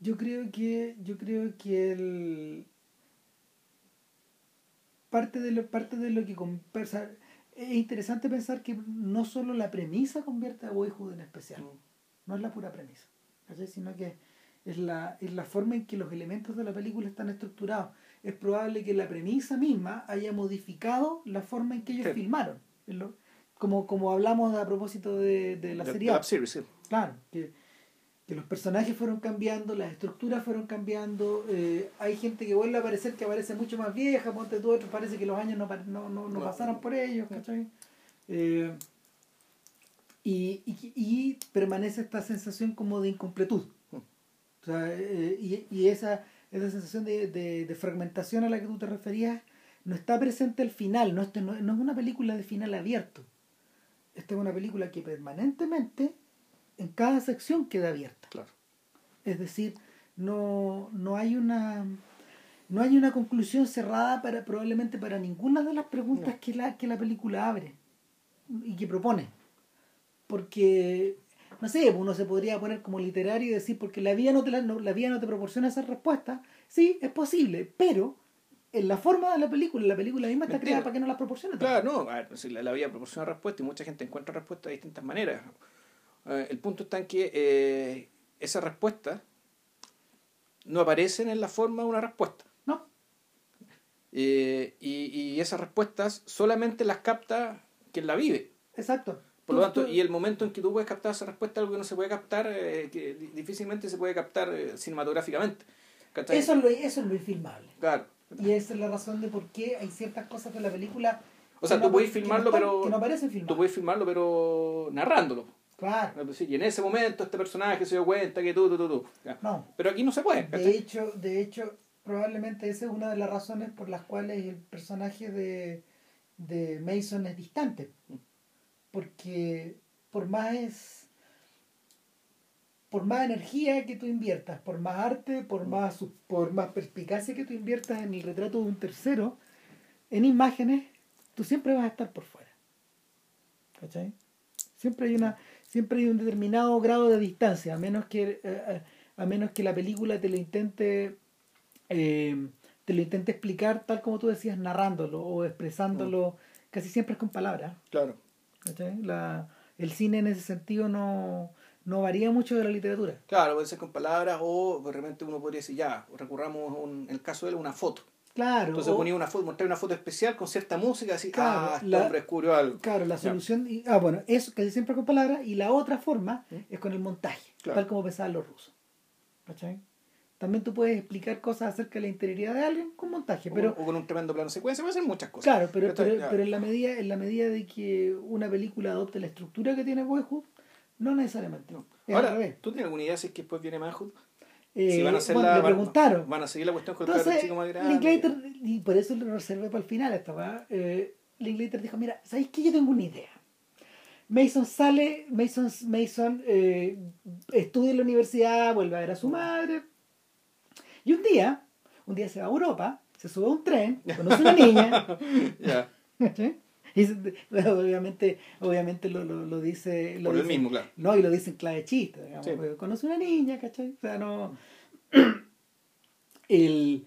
yo creo que, yo creo que el parte de lo, parte de lo que conversa, es interesante pensar que no solo la premisa convierte a Boyhood en especial Mm. no es la pura premisa, ¿cachai? sino que es la, es la forma en que los elementos de la película están estructurados. Es probable que la premisa misma haya modificado la forma en que ellos Sí. filmaron. Como, como hablamos a propósito de, de la De- serie. series, sí. Claro, que, que los personajes fueron cambiando, las estructuras fueron cambiando, eh, hay gente que vuelve a aparecer que aparece mucho más vieja, ponte tú, otros parece que los años no, no, no, no No. pasaron por ellos, ¿cachai? Eh, y, y, y permanece esta sensación como de incompletud. O sea, eh, y, y esa, esa sensación de, de, de fragmentación a la que tú te referías no está presente al final, no, Esto no, no es una película de final abierto. Esta es una película que permanentemente en cada sección queda abierta. Claro. Es decir, no, no hay una no hay una conclusión cerrada para probablemente para ninguna de las preguntas que, la, que la película abre y que propone. Porque, no sé, uno se podría poner como literario y decir, porque la vida no te, la, la vida no te proporciona esa respuesta. Sí, es posible, pero en la forma de la película, la película misma está creada para que no las proporcione. Claro, no, a ver, pues, la, la vida proporciona respuesta y mucha gente encuentra respuestas de distintas maneras. Eh, el punto está en que eh, esas respuestas no aparecen en la forma de una respuesta. No. Eh, y, y esas respuestas solamente las capta quien la vive. Exacto. Por lo tanto, y el momento en que tú puedes captar esa respuesta, algo que no se puede captar, eh, que di- difícilmente se puede captar eh, cinematográficamente. ¿Cachai? eso, es lo, eso es lo infilmable. Claro. Y esa es la razón de por qué hay ciertas cosas de la película. O sea, tú no puedes filmarlo, no están- pero. Que no aparecen filmadas. Tú puedes filmarlo, pero narrándolo. Claro. Y en ese momento este personaje se dio cuenta que tú, tú, tú. No. Pero aquí no se puede. De hecho, de hecho, probablemente esa es una de las razones por las cuales el personaje de, de Mason es distante. Porque por más por más energía que tú inviertas, por más arte, por más su- por más perspicacia que tú inviertas en el retrato de un tercero, en imágenes, tú siempre vas a estar por fuera. ¿Cachai? Siempre hay una siempre hay un determinado grado de distancia, a menos que eh, eh, a menos que la película te lo intente eh, te lo intente explicar tal como tú decías narrándolo o expresándolo casi siempre es con palabras Claro. ¿Cachai? La, el cine en ese sentido no, no varía mucho de la literatura Claro, puede ser con palabras o de repente uno podría decir, ya, recurramos, un, en el caso de él, una foto. claro Entonces o- ponía una foto, mostrar una foto especial con cierta música, así, Claro, ah, este hombre descubrió algo. claro la solución y- ah bueno eso casi siempre con palabras y la otra forma ¿Mm? es con el montaje Claro. tal como pensaban los rusos ¿cachai? También tú puedes explicar cosas acerca de la interioridad de alguien con montaje O, pero o con un tremendo plano secuencia, puede ser muchas cosas. Claro, pero, pero, Ya. pero en la medida en la medida de que una película adopte la estructura que tiene Boyhood, no necesariamente. No. Ahora. ¿tú tienes alguna idea si es que después viene Manhood? Eh, si van a hacer bueno, la, le van- preguntaron. Van, a seguir la cuestión con el Entonces, chico más grande. Linklater, y por eso lo reservé para el final esta eh, Linklater dijo, mira, ¿sabéis qué? Yo tengo una idea. Mason sale, Mason, Mason eh, estudia en la universidad, vuelve a ver a su madre. Y un día, un día se va a Europa, se sube a un tren, conoce a una niña, ¿sí? Y obviamente, obviamente lo, lo, lo dice. Lo por el mismo, claro. No, y lo dice en clave chiste, digamos. Sí. Conoce una niña, ¿cachai? O sea, no. El,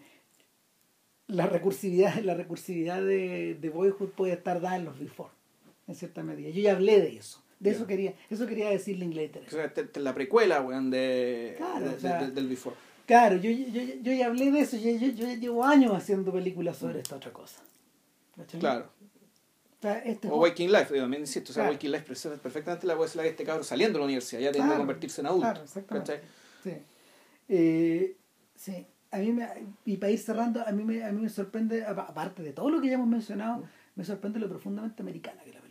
la recursividad, la recursividad de, de Boyhood puede estar dada en los before, en cierta medida. Yo ya hablé de eso. De eso quería, eso quería decir Linklater. O sea, esta- esta es la precuela, weón, de, Claro, de- o sea- de- del Before. Claro, yo, yo, yo, ya hablé de eso, yo, yo, yo ya llevo años haciendo películas sobre esta otra cosa. ¿cachai? Claro. O sea, este O Waking Life, yo también insisto. O sea, Claro. Waking Life presenta perfectamente la puede ser la de este cabro saliendo de la universidad, ya teniendo que Claro, convertirse en adulto. claro, exactamente. Sí. Eh, sí. A mí me, y para ir cerrando, a mí me, a mí me sorprende, apa- aparte de todo lo que ya hemos mencionado, me sorprende lo profundamente americana que la.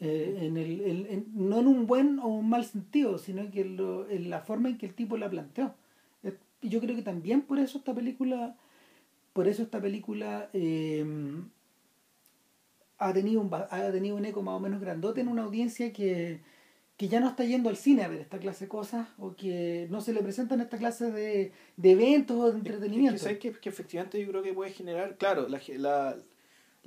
Eh, en el, el- en- no en un buen o un mal sentido, sino que en, lo- en la forma en que el tipo la planteó. Y yo creo que también por eso esta película, por eso esta película eh, ha, tenido un, ha tenido un eco más o menos grandote en una audiencia que, que ya no está yendo al cine a ver esta clase de cosas o que no se le presentan esta clase de, de eventos o de Es entretenimiento. que, que efectivamente yo creo que puede generar, claro, la,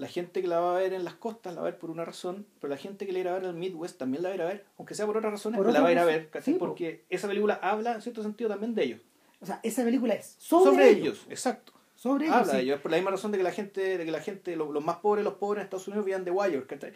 la gente que la va a ver en las costas la va a ver por una razón, pero la gente que la irá a ver en el Midwest también la va a ir a ver, aunque sea por otras razones, Por la va a ir a ver, po. porque esa película habla en cierto sentido también de ellos. O sea, esa película es sobre, Sobre, ellos. ellos, exacto. Sobre ellos. Habla sí. de ellos, es por la misma razón de que la gente, de que la gente, lo- los, más pobres, los pobres en Estados Unidos vivían de Wire, ¿cachai?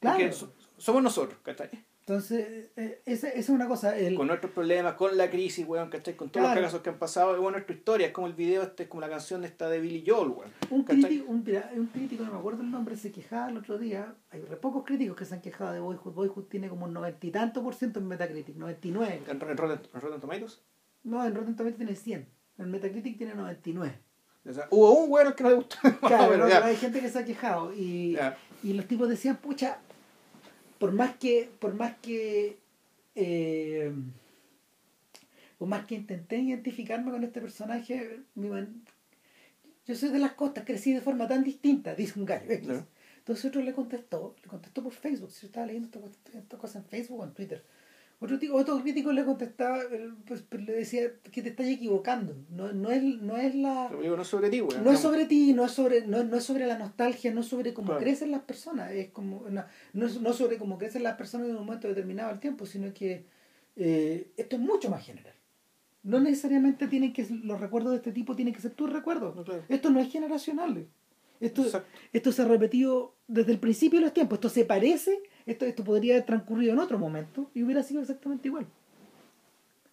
Porque Claro. so- somos nosotros, ¿cachai? Entonces, eh, esa, esa es una cosa. El, Con nuestros problemas, con la crisis, weón, ¿cachai? Con todos Claro. los casos que han pasado, y bueno, nuestra historia, es como el video, este, es como la canción esta de Billy Joel, weón. un, crítico, un, un crítico, no me acuerdo el nombre, se quejaba el otro día. Hay re pocos críticos que se han quejado de Boyhood. Boyhood tiene como un noventa y tanto por ciento en Metacritic, 99. ¿En, en Rotten, en Rotten Tomatoes? No, en Rotten Tomatoes tiene 100. En Metacritic tiene 99. O sea, hubo un weón que no le gustó. Claro, pero hay gente que se ha quejado y, y los tipos decían, pucha, por más que, por más que, eh, por más que intenté identificarme con este personaje, mi man- yo soy de las costas, crecí de forma tan distinta, dice un gallo. Entonces otro le contestó, le contestó por Facebook, si yo estaba leyendo esta, cuest- esta cosa en Facebook o en Twitter. Otro, tipo, otro crítico le contestaba, eh, pues, le decía que te estás equivocando. No, no, es, no es la. No es sobre ti. No es sobre ti, no es sobre, no, no es sobre la nostalgia, no es sobre cómo Claro. crecen las personas, es como no, no es no sobre cómo crecen las personas en un momento determinado del tiempo, sino que eh, esto es mucho más general. No necesariamente tienen que los recuerdos de este tipo tienen que ser tus recuerdos. Claro. Esto no es generacional. Esto, Exacto. esto se ha repetido desde el principio de los tiempos. Esto se parece, esto, esto podría haber transcurrido en otro momento y hubiera sido exactamente igual.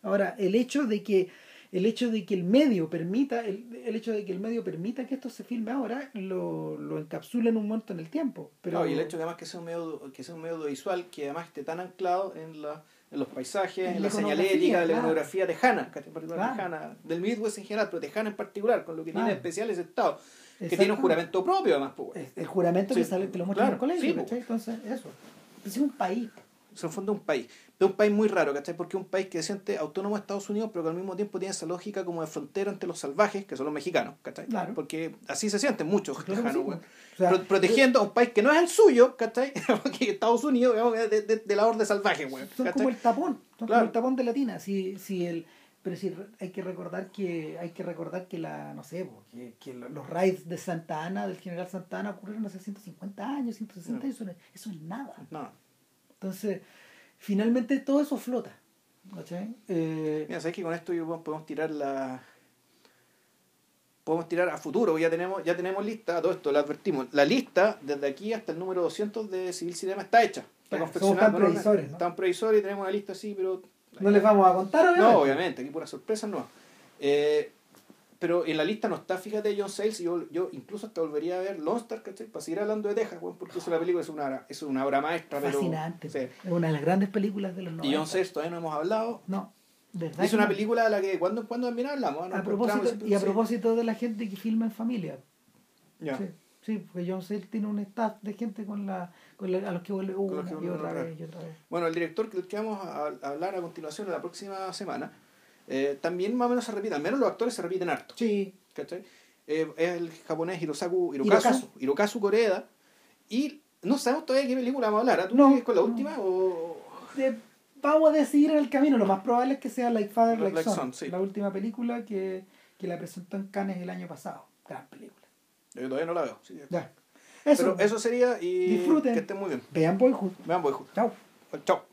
Ahora, el hecho de que el hecho de que el medio permita, el, el hecho de que el medio permita que esto se filme ahora, lo, lo encapsula en un momento en el tiempo. Pero Claro, y el hecho además que sea un medio, que sea un medio audiovisual que además esté tan anclado en, la, en los paisajes, en, En la, la señalética, la claro. iconografía de Hanna, que en particular Claro. Hanna, del Midwest en general, pero de Hanna en particular, con lo que tiene especial ese estado, que tiene un juramento propio además, pues, el juramento que sale que lo muestran en el colegio, sí, ¿cachai? Entonces, eso. Es un país. Se fondo un país. Es un país muy raro, ¿cachai? Porque es un país que se siente autónomo a Estados Unidos, pero que al mismo tiempo tiene esa lógica como de frontera entre los salvajes, que son los mexicanos, ¿cachai? Claro. Porque así se sienten muchos tejanos, o sea, Pro- protegiendo a un país que no es el suyo, ¿cachai? Porque Estados Unidos digamos, es de, de, de la orden salvaje, weón. son como el tapón son Claro. como el tapón de latina si, si el pero si hay que recordar que hay que recordar que la no sé que, que lo- los raids de Santa Ana del general Santa Ana ocurrieron hace 150 años 160 años eso, no- eso es nada No. entonces finalmente todo eso flota ¿cachai? Eh, Mira, sabes que con esto yo podemos tirar la. Podemos tirar a futuro, ya tenemos, ya tenemos lista, todo esto lo advertimos. La lista, desde aquí hasta el número 200 de Civil Cinema está hecha. Está Claro, previsores, ¿no? Tan previsores y tenemos una lista así, pero. No les vamos a contar obviamente No, obviamente, aquí pura sorpresa no. Eh, pero en la lista no está, fíjate, John Sayles, y yo, yo incluso hasta volvería a ver Lone Star, ¿cachai? Para seguir hablando de Texas, weón, porque es una película, es una, es una obra maestra, pero... fascinante sí. es una de las grandes películas de los 90 Y John Sayles todavía no hemos hablado. no verdad Es una no. película de la que cuando en cuando también hablamos. ¿no? a propósito, y a propósito de la gente que filma en familia Ya. Sí, sí, porque John Sayles tiene un staff de gente con la, con la- a los que vuelve una que y otra vez y otra vez. Bueno, el director que, que vamos a, hablar a continuación en la próxima semana, eh, también más o menos se repite, al menos los actores se repiten harto. Sí, ¿cachai? Eh, es el japonés Hirosaku Hirokazu, Hirokazu. Hirokazu Koreeda. Y no sabemos todavía qué película vamos a hablar. ¿ah? ¿Tú No, con la no. última o...? de- vamos a decidir en el camino. Lo más probable es que sea Like Father, Like Like, Son, Son, sí. la última película que, que la presentó en Cannes el año pasado. Gran película. Yo todavía no la veo. sí. Ya. Eso. Pero eso sería y Disfruten. que estén muy bien. Vean Boyhood. Vean Boyhood. Chao. Chao.